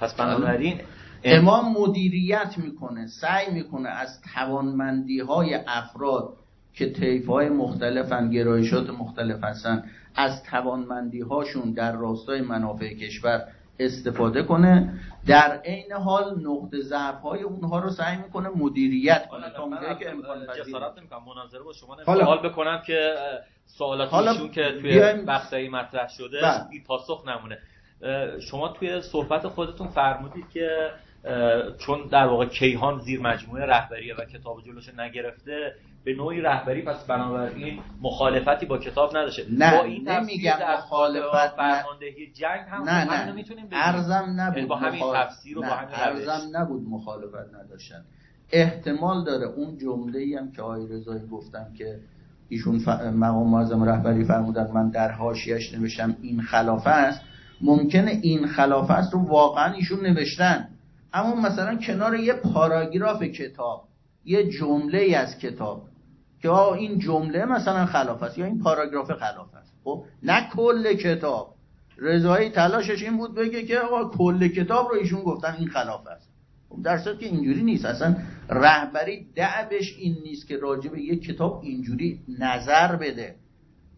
S1: پس بنابراین
S2: امام مدیریت می‌کنه سعی می‌کنه از توانمندی های افراد که طیف های مختلفن گرایشات مختلف هستن از توانمندی هاشون در راستای منافع کشور استفاده کنه در عین حال نقطه ضعف های اونها رو سعی می‌کنه مدیریت کنه. تا اونجایی که امکان
S1: جسارت نمی‌کنم مناظره با شما حالا بکنم که سوالات ایشون که توی بحثایی مطرح شده بله. بی پاسخ نمونه. شما توی صحبت خودتون فرمودید که چون در واقع کیهان زیر مجموعه رهبریه و کتاب جلوش نگرفته به نوعی رهبری پس بنابراین مخالفتی با کتاب نداشته.
S2: نه
S1: با
S2: این نمیگم مخالفت
S1: فرماندهی جنگ هم
S2: نه نه. می‌تونیم ارزم نبود
S1: با همین تفسیر و با همین
S2: ارزم نبود مخالفت نداشتن. احتمال داره اون جمله ای هم که آقای رضایی گفتم که ایشون ف... مقام معظم رهبری فرمودن من در حاشیه‌اش نوشتم این خلافه است. ممکنه این خلافه است رو واقعا ایشون نوشتن. اما مثلا کنار یه پاراگراف کتاب یه جمله از کتاب که این جمله مثلا خلاف است یا این پاراگراف خلاف است. خب نه کل کتاب. رضایی تلاشش این بود بگه که آقا کل کتاب رو ایشون گفتن این خلاف است. خب در صورت که اینجوری نیست. اصلا رهبری دعبش این نیست که راجع به یک کتاب اینجوری نظر بده.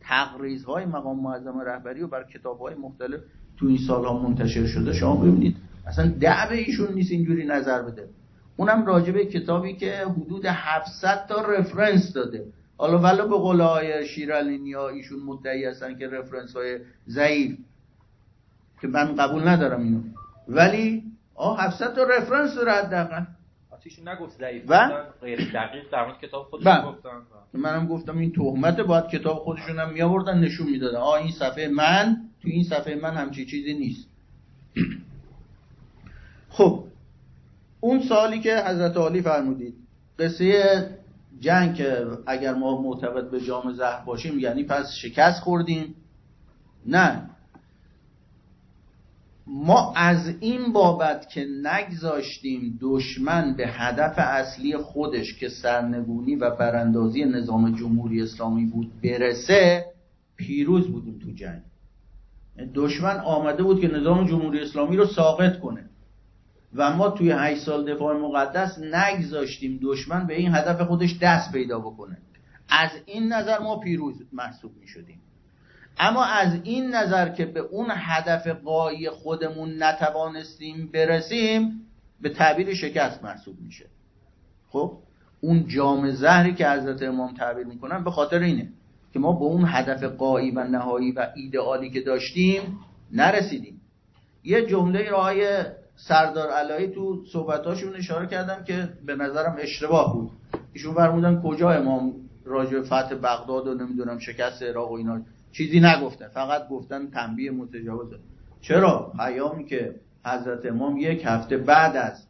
S2: تقریزهای مقام معظم رهبری و بر کتابهای مختلف تو این سالها منتشر شده. شما ببینید اصلا دعب ایشون نیست اینجوری نظر بده. اونم راجبه کتابی که حدود 700 تا رفرنس داده. حالا ولی به قول های شیرالینی ها ایشون مدعی هستن که رفرنس های ضعیف. که من قبول ندارم اینو. ولی آه 700 تا رفرنس داره حداقل.
S1: ایشون نگفت ضعیف. و؟ غیر دقیق در مورد کتاب خودشون بله. گفتن.
S2: منم گفتم این تهمت باید کتاب خودشون هم می آوردن نشون می‌دادن. آ این صفحه من تو این صفحه من همچی چیزی نیست. خب اون سالی که حضرت علی فرمودید قصه جنگ که اگر ما معتقد به جام زهر باشیم یعنی پس شکست خوردیم؟ نه. ما از این بابت که نگذاشتیم دشمن به هدف اصلی خودش که سرنگونی و براندازی نظام جمهوری اسلامی بود برسه پیروز بودیم تو جنگ. دشمن آمده بود که نظام جمهوری اسلامی رو ساقط کنه. و ما توی 8 سال دفاع مقدس نگذاشتیم دشمن به این هدف خودش دست پیدا بکنه. از این نظر ما پیروز محسوب می شدیم اما از این نظر که به اون هدف قایی خودمون نتوانستیم برسیم به تعبیر شکست محسوب میشه. خب؟ اون جام زهری که حضرت امام تعبیر می‌کنن به خاطر اینه که ما به اون هدف قایی و نهایی و ایدئالی که داشتیم نرسیدیم. یه جمله رای سردار علایی تو صحبتاشون اشاره کردم که به نظرم اشتباه بود. ایشون فرمودن کجا امام راجع فتح بغداد و نمی‌دونم شکست عراق و اینا چیزی نگفتن. فقط گفتن تنبیه متجاوزه چرا؟ پیامی که حضرت امام یک هفته بعد از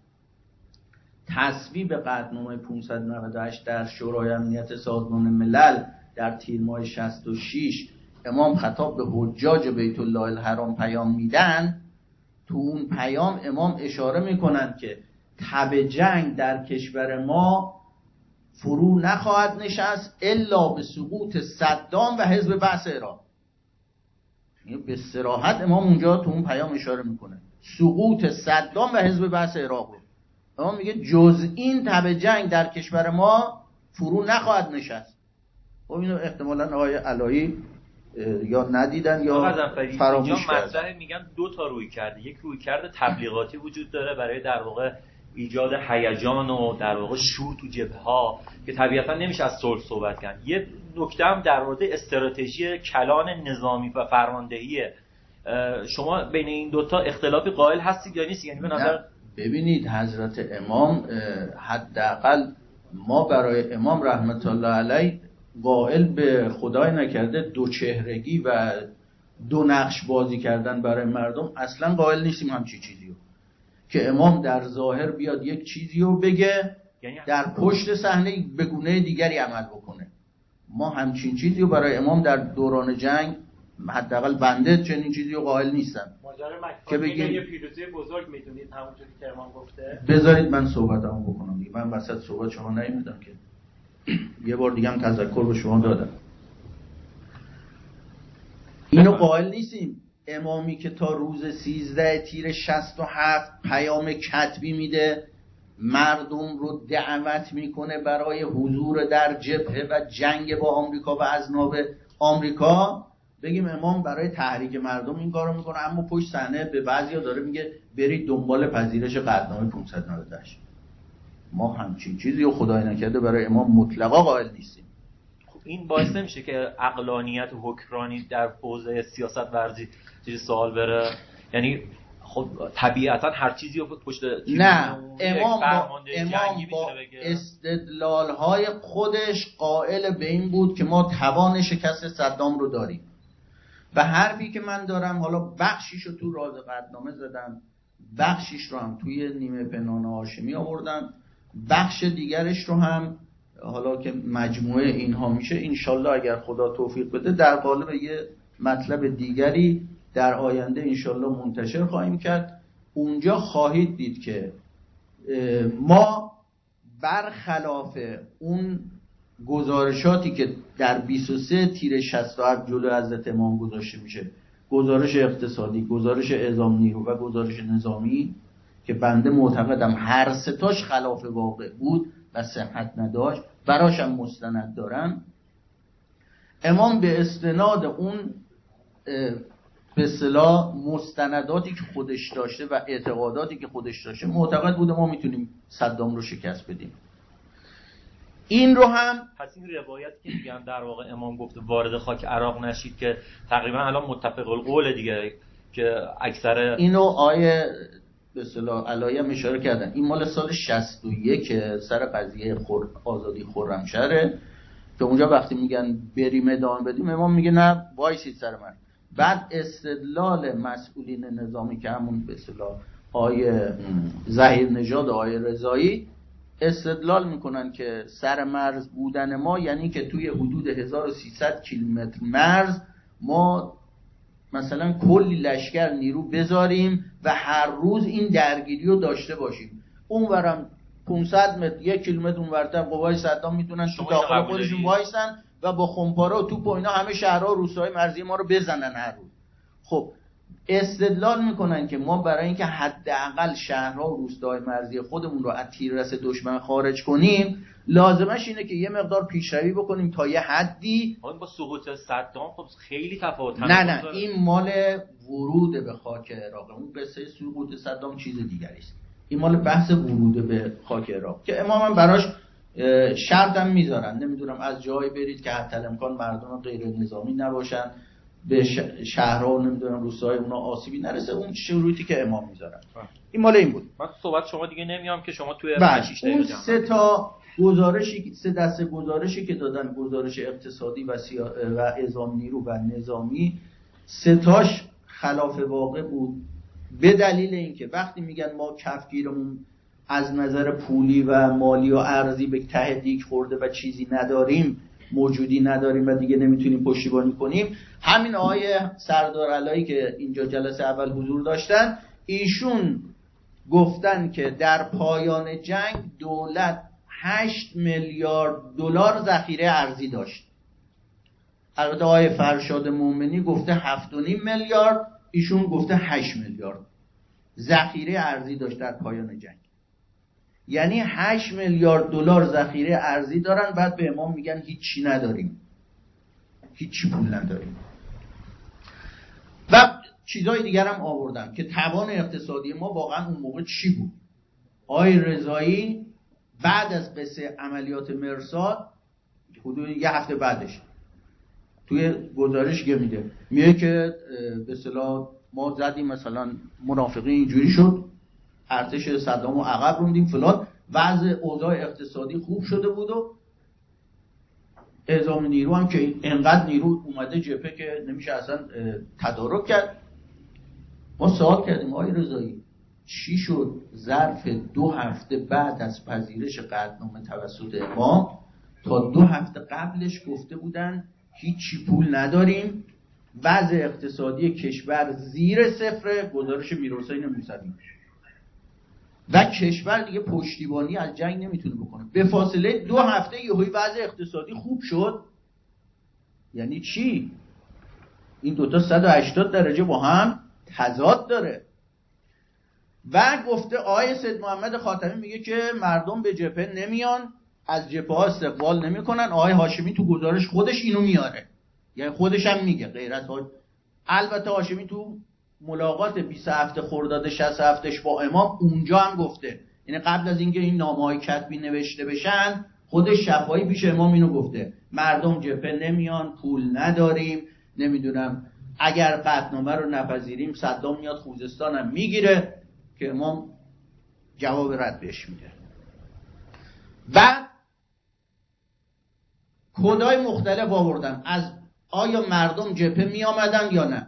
S2: تصویب قطعنامه 598 در شورای امنیت سازمان ملل در تیر ماه 66 امام خطاب به حجاج بیت الله الحرام پیام میدن تو اون پیام امام اشاره می‌کنن که تب جنگ در کشور ما فرو نخواهد نشست الا به سقوط صدام و حزب بعث عراق یعنی به سراحت امام اونجا تو اون پیام اشاره می‌کنه. سقوط صدام و حزب بعث عراق امام میگه جز این تب جنگ در کشور ما فرو نخواهد نشست. خب اینو احتمالا آقای علایی یا ندیدن یا فراموش کردن.
S1: میگن دو تا روی کرده. یک روی کرده تبلیغاتی وجود داره برای در واقع ایجاد هیجان و در واقع شور تو جبه ها که طبیعتا نمیشه از صلح صحبت کرد. یه نکته هم در مورد استراتژی کلان نظامی و فرماندهیه شما بین این دوتا اختلافی قائل هستید یا نیست یعنی به نظر
S2: ببینید حضرت امام حداقل ما برای امام رحمت الله علیه قائل به خدای نکرده دو چهرگی و دو نقش بازی کردن برای مردم اصلا قائل نیستیم همچی چیزی رو که امام در ظاهر بیاد یک چیزی رو بگه یعنی در پشت صحنه به گونه دیگری عمل بکنه. ما همچین چیزی رو برای امام در دوران جنگ حداقل بنده چنین چیزی رو قائل نیستم.
S3: که بگیم یه پیروزی بزرگ می‌دونید همونجوری که امام گفته.
S2: بذارید من صحبتمو بکنم من وسط صحبت شما نمیدم که. یه بار دیگه هم تذکر به شما دادم. اینو قائل نیستیم. امامی که تا روز سیزده تیر شست و هفت پیام کتبی میده مردم رو دعوت می‌کنه برای حضور در جبهه و جنگ با آمریکا و ازناب آمریکا. بگیم امام برای تحریک مردم این کارو می‌کنه اما پشت صحنه به بعضیا داره میگه برید دنبال پذیرش قدنامه 598 ما همچین چیزی و خدای نکرده برای امام مطلقا قائل نیستیم.
S4: خب این باعث نمیشه که اقلانیت و حکرانی در حوزه سیاست ورزی چیزی سوال بره؟ یعنی خب طبیعتا هر چیزی رو پشت
S2: نه امام با, امام با استدلال های خودش قائل به این بود که ما توان شکست صدام رو داریم. و حرفی که من دارم حالا بخشیش رو تو راز قدنامه زدم بخشیش رو هم توی نیمه پنان هاشمی آوردم. بخش دیگرش رو هم حالا که مجموعه اینها میشه انشالله اگر خدا توفیق بده در قالب یه مطلب دیگری در آینده انشالله منتشر خواهیم کرد. اونجا خواهید دید که ما برخلاف اون گزارشاتی که در 23 تیر 67 جلو حضرت امام گذاشته میشه گزارش اقتصادی گزارش اعزام نیرو و گزارش نظامی که بنده معتقدم هر ستاش خلاف واقع بود و صحت نداشت براشم مستند دارم امام به استناد اون به اصطلاح مستنداتی که خودش داشته و اعتقاداتی که خودش داشته معتقد بوده ما می‌تونیم صدام رو شکست بدیم. این رو هم
S4: پس این روایت که میگن در واقع امام گفته وارد خاک عراق نشید که تقریبا الان متفق القول دیگه که اکثر
S2: اینو آیه به اصطلاح علایم اشاره کردن. این مال سال 61 سر قضیه خور... آزادی خرمشهره. که اونجا وقتی میگن بریم ادامه بدیم امام میگه نه وایسید سر من. بعد استدلال مسئولین نظامی که همون به اصطلاح آیه زهیر نژاد آیه رضایی استدلال می‌کنن که سر مرز بودن ما یعنی که توی حدود 1300 کیلومتر مرز ما مثلا کلی لشکر نیرو بذاریم و هر روز این درگیری رو داشته باشیم اونورم 500 متر یک کیلومتر اونورتر قوای صدام می‌تونن تو داخل خودشون وایسن و با خمپاره و توپ و اینا همه شهرها و روستاهای مرزی ما رو بزنن هر روز. خب استدلال می‌کنن که ما برای اینکه حداقل شهرها و روستاهای مرزی خودمون رو از تیررس دشمن خارج کنیم لازمش اینه که یه مقدار پیشروی بکنیم تا یه حدی.
S4: با سقوط صدام خب خیلی تفاوت
S2: نه نه این مال ورود به خاک عراق. اون قصه سقوط صدام چیز دیگری است. این مال بحث ورود به خاک عراق. که امام هم براش شرطم می‌ذارن. نمی‌دونم از جایی برید که حتی امکان مردم غیر نظامی نباشن. به شهرها و نمی‌دونم روستاهای اونا آسیبی نرسه. اون شروطی که امام می‌ذارن. این مال این بود.
S4: من صحبت شما دیگه نمیام که شما توی
S2: بله. اون سه تا گزارشی سه دسته گزارشی که دادن گزارش اقتصادی و, سیا... و ازام نیرو و نظامی ستاش خلاف واقع بود. به دلیل اینکه وقتی میگن ما کفگیرمون از نظر پولی و مالی و ارزی به ته دیگ خورده و چیزی نداریم موجودی نداریم و دیگه نمی‌تونیم پشتیبانی کنیم همین آقای سردار علایی که اینجا جلسه اول حضور داشتن ایشون گفتن که در پایان جنگ دولت 8 میلیارد دلار ذخیره ارزی داشت. البته آقای فرشاد مومنی گفته 7.5 میلیارد ایشون گفته 8 میلیارد. ذخیره ارزی داشت در پایان جنگ. یعنی 8 میلیارد دلار ذخیره ارزی دارن بعد به امام میگن هیچی نداریم. هیچی پول نداریم. و چیزهای دیگر هم آوردم که توان اقتصادی ما واقعا اون موقع چی بود؟ آی رضایی بعد از قصه عملیات مرساد حدود یه هفته بعدش توی گزارش که میده. میگه که به صلاح ما زدیم مثلا منافقی اینجوری شد ارتش صدام و عقب روندیم فلان. وضع اوضاع اقتصادی خوب شده بود و اعزام نیرو هم که انقدر نیرو اومده جبهه که نمیشه اصلا تدارک کرد. ما سوال کردیم آقای رضایی چی شد؟ ظرف دو هفته بعد از پذیرش قدنامه توسط امام تا دو هفته قبلش گفته بودن هیچی پول نداریم. وضع اقتصادی کشور زیر صفر گزارش میرحسین موسوی و کشور دیگه پشتیبانی از جنگ نمی‌تونه بکنه. به فاصله دو هفته یهوی وضع اقتصادی خوب شد. یعنی چی؟ این دوتا 180 درجه با هم تضاد داره. و گفته آیه سید محمد خاتمی میگه که مردم به جبهه نمیان از جبهه ها استقبال نمی‌کنن. آقای هاشمی تو گزارش خودش اینو میاره. یعنی خودش هم میگه غیرت البته هاشمی تو ملاقات 27 خرداد 67 با امام اونجا هم گفته. یعنی قبل از اینکه این نامه های کتبی نوشته بشن خودش شفایی پیش امام اینو گفته. مردم جبهه نمیان پول نداریم نمی‌دونم اگر قطنامه رو نپذیریم صدام میاد خوزستانم می‌گیره. که امام جواب رد بهش میده. بعد کدای مختلف آوردن. از آیا مردم جبهه می آمدن یا نه؟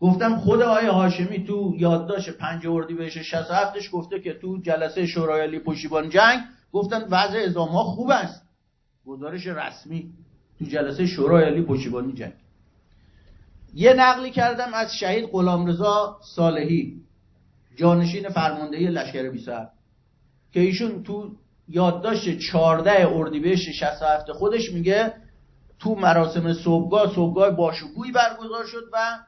S2: گفتم خود آیا هاشمی تو یادداشت پنج اردیبهشت 67 گفته که تو جلسه شورای علی پشتیبان جنگ گفتن وضع ازام ها خوب است. گزارش رسمی تو جلسه شورای علی پشتیبانی جنگ. یه نقلی کردم از شهید غلامرضا صالحی. جانشین فرماندهی لشکر 27 که ایشون تو یادداشت 14 اردیبهشت 67 خودش میگه تو مراسم صبحگاه صبحگاه باشکوهی برگزار شد و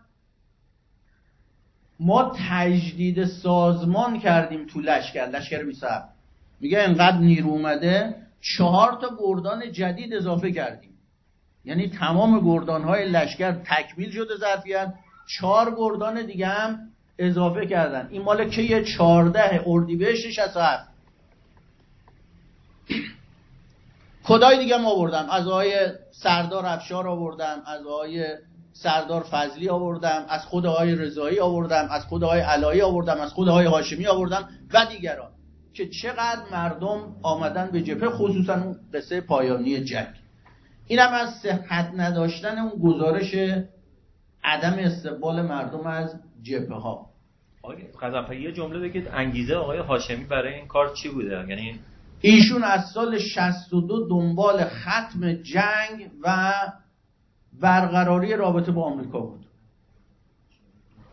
S2: ما تجدید سازمان کردیم تو لشکر لشکر 27 میگه انقدر نیرو اومده چهار تا گردان جدید اضافه کردیم. یعنی تمام گردان های لشکر تکمیل شده ظرفیت چهار گردان دیگه هم اضافه کردن. این مال که یه چارده اردیبهشت 67 کدای دیگه ما آوردم؟ از آقای سردار افشار آوردم از آقای سردار فضلی آوردم از خود آقای رضایی آوردم از خود آقای علایی آوردم از خود آقای هاشمی آوردم و دیگران. که چقدر مردم آمدن به جبهه خصوصا اون قصه پایانی جنگ. اینم از صحت نداشتن اون گزارش عدم استقبال مردم از جبهه ها
S4: آقای یه جمله بگید انگیزه آقای هاشمی برای این کار چی بوده؟ یعنی
S2: ایشون از سال 62 دنبال ختم جنگ و برقراری رابطه با آمریکا بود.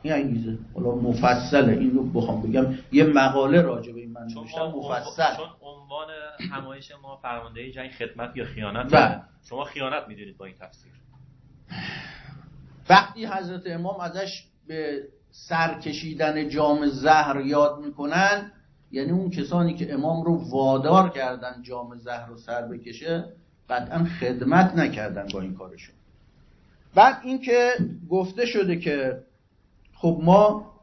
S2: این انگیزه. حالا مفصله. این رو بخوام بگم. یه مقاله راجع به این من نوشتم. مفصل.
S4: چون عنوان همایش ما فرمانده جنگ خدمت یا خیانت
S2: بله.
S4: شما خیانت می‌دونید با این تفسیر.
S2: وقتی حضرت امام ازش به سر کشیدن جام زهر یاد می‌کنن یعنی اون کسانی که امام رو وادار کردن جام زهر رو سر بکشه قطعا خدمت نکردن با این کارشون. بعد اینکه گفته شده که خب ما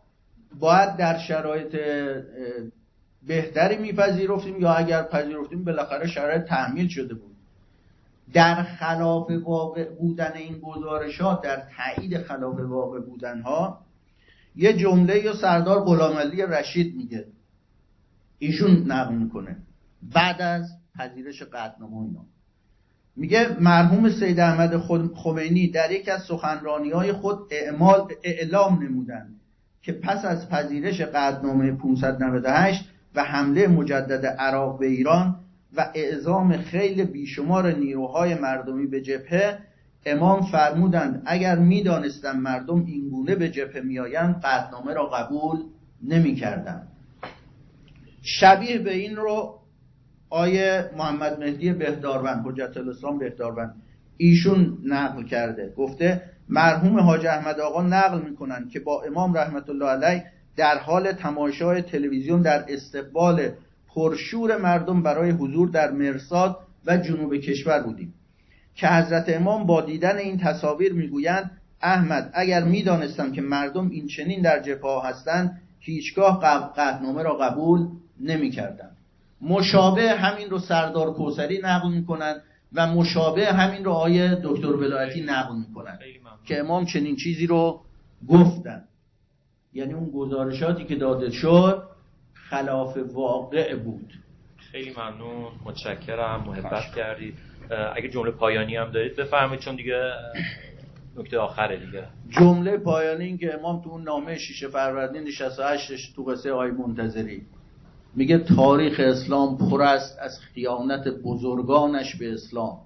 S2: باید در شرایط بهتری میپذیرفتیم یا اگر پذیرفتیم بالاخره شرایط تحمیل شده بود. در خلاف واقع بودن این گزارشات در تایید خلاف واقع بودن ها یه جمله یا سردار غلام رشید میگه. ایشون نقل می‌کنه. بعد از پذیرش قطنامه اینا. میگه مرحوم سید احمد خمینی در یک از سخنرانی های خود اعمال اعلام نمودند که پس از پذیرش قدنامه 598 و حمله مجدد عراق به ایران و اعزام خیلی بیشمار نیروهای مردمی به جبهه امام فرمودند اگر می‌دانستم مردم اینگونه به جبهه میآیند قدنامه را قبول نمی‌کردند. شبیه به این رو آیه محمد مهدی بهداروند حجت الاسلام بهداروند. ایشون نقل کرده گفته مرحوم حاج احمد آقا نقل می‌کنن که با امام رحمت الله علیه در حال تماشای تلویزیون در استقبال پرشور مردم برای حضور در مرساد و جنوب کشور بودیم. که حضرت امام با دیدن این تصاویر می‌گویند احمد اگر می‌دانستم که مردم این چنین در جبهه هستند هیچگاه قدنامه را قبول نمی‌کردم. مشابه همین رو سردار کوسری نقل می‌کنن و مشابه همین رو آیه دکتر ولایتی نقل می‌کنن که امام چنین چیزی رو گفتن. یعنی اون گزارشاتی که داده شد خلاف واقع بود.
S4: خیلی ممنون. متشکرم. محبت کردید. اگه جمله پایانی هم دارید بفرمایید چون دیگه نکته آخره دیگه.
S2: جمله پایانی این که امام تو اون نامه شیشه فروردین 68 تو قصه آی منتظری. میگه تاریخ اسلام پر است از خیانت بزرگانش به اسلام.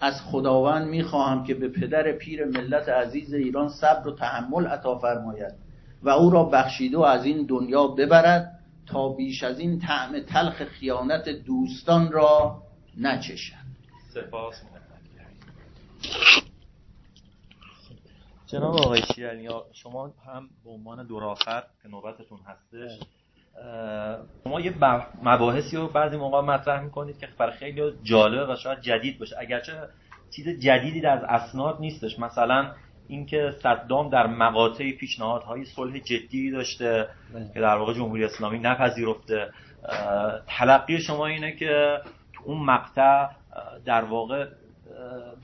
S2: از خداوند می‌خواهم که به پدر پیر ملت عزیز ایران صبر و تحمل عطا فرماید و او را بخشیده و از این دنیا ببرد تا بیش از این طعم تلخ خیانت دوستان را نچشد.
S4: سپاس جناب آقای شیرانی شما هم به عنوان دور آخر که نوبتتون هستش شما یه مباحثی رو بعضی موقع مطرح می‌کنید که برای خیلی جالب و شاید جدید باشه. اگرچه
S1: چیز جدیدی از اسناد نیستش. مثلا اینکه صدام در مقاطع پیشنهادهای صلح جدی داشته
S3: بله.
S1: که در واقع جمهوری اسلامی نپذیرفته. تلقی شما اینه که اون مقطع در واقع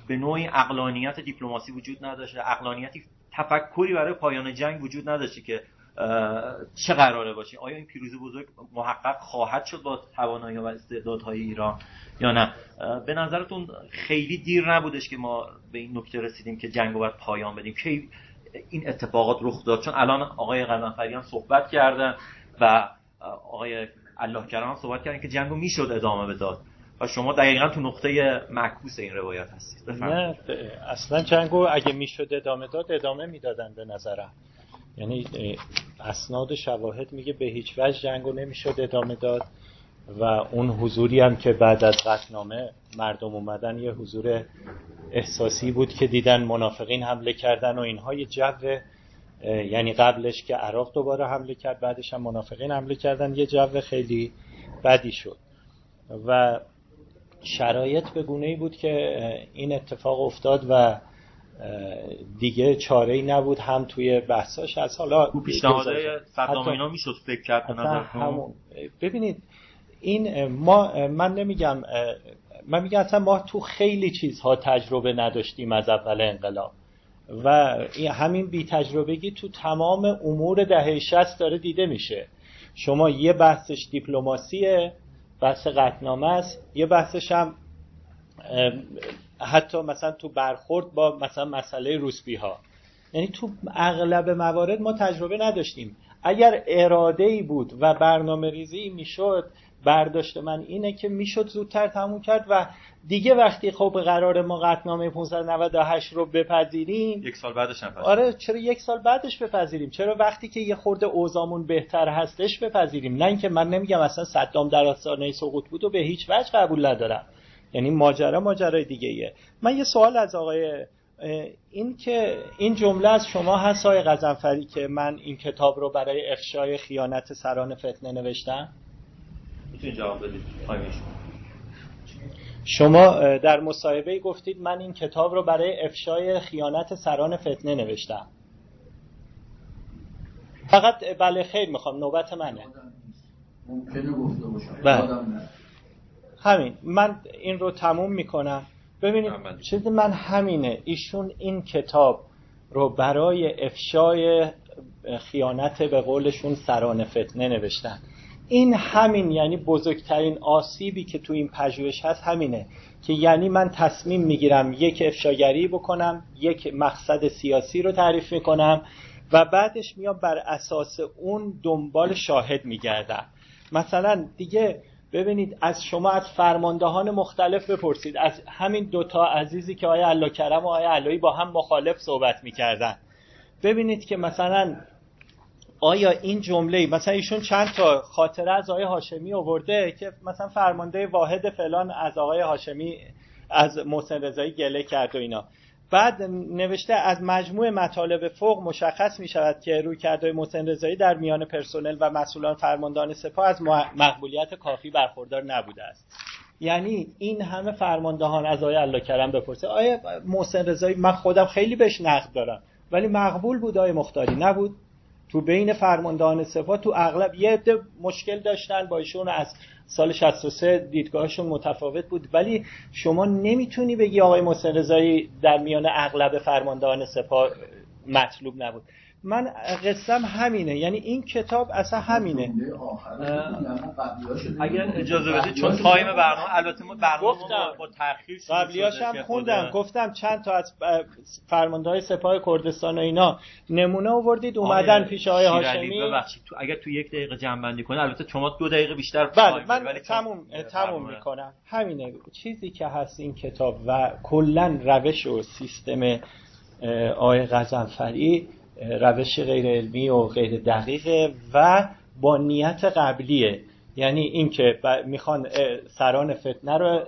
S1: به نوعی اقلانیت دیپلماسی وجود نداشته. اقلانیتی تفکری برای پایان جنگ وجود نداشته که چه قراره باشه. آیا این پیروزی بزرگ محقق خواهد شد با توانایی و استعدادهای ایران یا نه؟ به نظرتون خیلی دیر نبودش که ما به این نکته رسیدیم که جنگ رو باید پایان بدیم. که این اتفاقات رخ داد؟ چون الان آقای قزنفری هم صحبت کردن و آقای الله کرم صحبت کردن که جنگ رو می‌شد ادامه بداد. و شما دقیقا تو نقطه معکوس این روایت هستید.
S3: نه اصلا جنگو اگه می‌شد ادامه داد ادامه می‌دادن به نظرم. یعنی اسناد و شواهد میگه به هیچ وجه جنگو نمی‌شد ادامه داد و اون حضوری هم که بعد از قطنامه مردم اومدن یه حضور احساسی بود که دیدن منافقین حمله کردن و اینها یه جو یعنی قبلش که عراق دوباره حمله کرد بعدش هم منافقین حمله کردن یه جو خیلی بدی شد. و شرایط به گونه ای بود که این اتفاق افتاد و دیگه چاره ای نبود هم توی بحثاش. از حالا
S1: پیشنهادهای صدام اینا می‌شد فکر کرد
S3: ببینید این ما من نمیگم من میگم اصلا ما تو خیلی چیزها تجربه نداشتیم از اول انقلاب. و همین بی تجربگی تو تمام امور دهه 60 داره دیده میشه. شما یه بحثش دیپلماسیه بحث قطنامه است. یه بحثش هم حتی مثلا تو برخورد با مثلا مسئله روسبی ها یعنی تو اغلب موارد ما تجربه نداشتیم. اگر اراده ای بود و برنامه ریزی می‌شد برداشت من اینه که می‌شد زودتر تموم کرد و دیگه وقتی خب قرار ما قطنامه 598 رو بپذیریم
S1: یک سال بعدش هم
S3: آره چرا یک سال بعدش بپذیریم؟ چرا وقتی که یه خورده اوزامون بهتر هستش بپذیریم؟ نه اینکه من نمیگم اصلا صدام در آستانه سقوط بود و به هیچ وجه قبول ندارم. یعنی ماجرا ماجرای دیگه ایه. من یه سوال از آقای این که این جمله از شما هست آقای غزنفری که من این کتاب رو برای افشای خیانت سران فتنه نوشتم؟
S1: جواب بدید
S3: شما در مصاحبه گفتید من این کتاب رو برای افشای خیانت سران فتنه نوشتم. فقط بله خیر می‌خوام نوبت منه.
S2: ممکنه گفته باشم.
S3: بله. همین. من این رو تموم می‌کنم. ببینید چیز من همینه. ایشون این کتاب رو برای افشای خیانت به قولشون سران فتنه نوشتن. این همین یعنی بزرگترین آسیبی که تو این پژوهش هست همینه که یعنی من تصمیم می‌گیرم یک افشاگری بکنم یک مقصد سیاسی رو تعریف می‌کنم و بعدش میام بر اساس اون دنبال شاهد میگردم. مثلا دیگه ببینید از شما از فرماندهان مختلف بپرسید. از همین دوتا عزیزی که آیا الله کرم و آیا علایی با هم مخالف صحبت می‌کردن. ببینید که مثلا آیا این جمله مثلا ایشون چند تا خاطره از آقای هاشمی آورده که مثلا فرمانده واحد فلان از آقای هاشمی از محسن رضایی گله کرد و اینا. بعد نوشته از مجموع مطالب فوق مشخص می شود که روی کردهای محسن رضایی در میان پرسنل و مسئولان فرماندهان سپاه از مقبولیت کافی برخوردار نبوده است. یعنی این همه فرماندهان از آقای الله کرم بپرسه آیا محسن رضایی من خودم خیلی بهش نقد دارم ولی مقبول بود آقای مختاری؟ نبود. تو بین فرماندهان سپاه تو اغلب یه عده مشکل داشتن. با ایشون از سال 63 دیدگاهشون متفاوت بود. ولی شما نمی‌تونی بگی آقای محسن رضایی در میان اغلب فرماندهان سپاه مطلوب نبود. من قصم همینه. یعنی این کتاب اصلا همینه.
S1: اگر اجازه بدید چون تایم برنامه البته ما برنامه با تاخیر
S3: قبلیاش هم خوندم. گفتم چند تا از فرماندهای سپاه کردستان و اینا نمونه آوردید اومدن پیش آقای هاشمی.
S1: تو اگر تو یک دقیقه جمع بندی کنه البته شما دو دقیقه بیشتر
S3: بله من ولی تموم تموم می‌کنم. همینه. چیزی که هست این کتاب و کلا روش و سیستم آقای غزنفری روش غیر علمی و غیر دقیقه و با نیت قبلیه. یعنی اینکه می‌خوان سران فتنه رو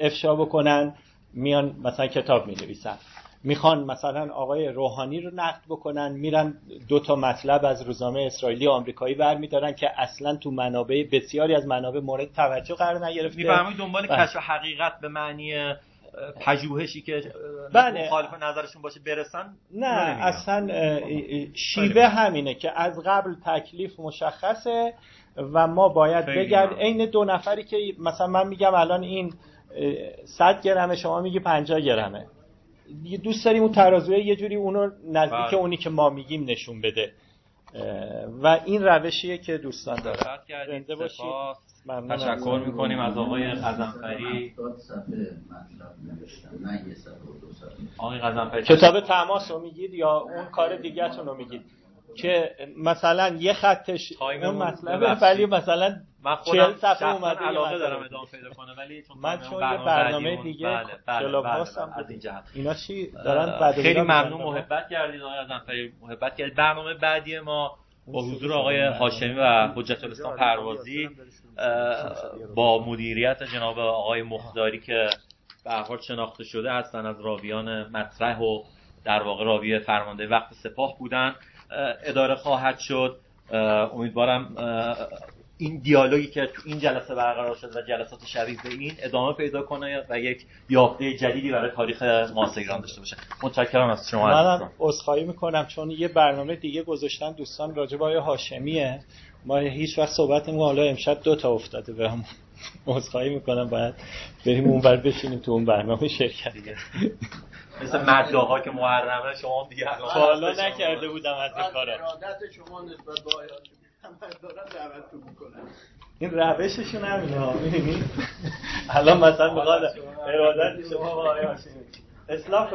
S3: افشا بکنن میان مثلا کتاب می نویسن می‌خوان مثلا آقای روحانی رو نقد بکنن میرن دو تا مطلب از روزنامه اسرائیلی و آمریکایی برمیدارن که اصلا تو منابع بسیاری از منابع مورد توجه قرار نگرفته.
S1: میفرمایید دنبال بله. کشف حقیقت به معنی پژوهشی که
S3: بله.
S1: مخالف نظرشون باشه برسن
S3: نه. اصلا شیوه همینه که از قبل تکلیف مشخصه و ما باید بگرد. عین دو نفری که مثلا من میگم الان این اه، 100 گرمه شما میگی 50 گرمه دوست داریم اون ترازوی یه جوری اونو نزدیک
S1: بله.
S3: اونی که ما میگیم نشون بده و این روشیه که دوستان دارن. زنده باشید.
S1: تشکر می‌کنیم از آقای قزنفری
S2: 70 صفحه مطلب نوشتم نه یه صفحه و دو صفحه.
S1: آقای قزنفری
S3: کتاب تماس رو میگید یا اون کار دیگه‌تون رو میگید که مثلا یه خطش اون مطلبه
S1: ببخشید.
S3: ولی مثلا
S1: من
S3: 40
S1: خودم
S3: صفحه اومده یه
S1: علاقه
S3: مطلب
S1: دارم. ادامه پیدا کنه ولی چون
S3: من چون
S1: برنامه
S3: یه برنامه دیگه
S1: بله بله
S3: کلاب
S1: بله بله، از این جهت.
S3: اینا چی؟ دارن
S1: خیلی ممنون. محبت کردید آقای قزنفری محبت کردید برنامه بعدی ما با حضور آقای هاشمی و حجت الاسلام پروازی با مدیریت جناب آقای مختاری که به حال شناخته شده هستن از راویان مطرح و در واقع راوی فرمانده وقت سپاه بودن اه، اداره خواهد شد. امیدوارم این دیالوگی که تو این جلسه برقرار شد و جلسات شبیه به این ادامه پیدا کنه و یک یافته جدیدی برای تاریخ معاصر ایران داشته باشه. متشکرم از شما.
S3: منم عذرخواهی می‌کنم چون یه برنامه دیگه گذاشتن دوستان راجع به آقای هاشمیه. ما هیچ وقت صحبت نمی‌کنیم. حالا امشب دو تا افتاده بهم عذرخواهی می‌کنم. باید بریم اونور بشینیم تو اون برنامه شرکت
S1: دیگه. مثل مداها که محرمه شما دیگه الان
S3: حالا. نکرده بودم از این کارا.
S2: ارادت شما نسبت
S3: این روششون همینه ها می‌بینی؟ الان مثلا می‌خواد ارادت شما با آقای هاشمی. اصلاح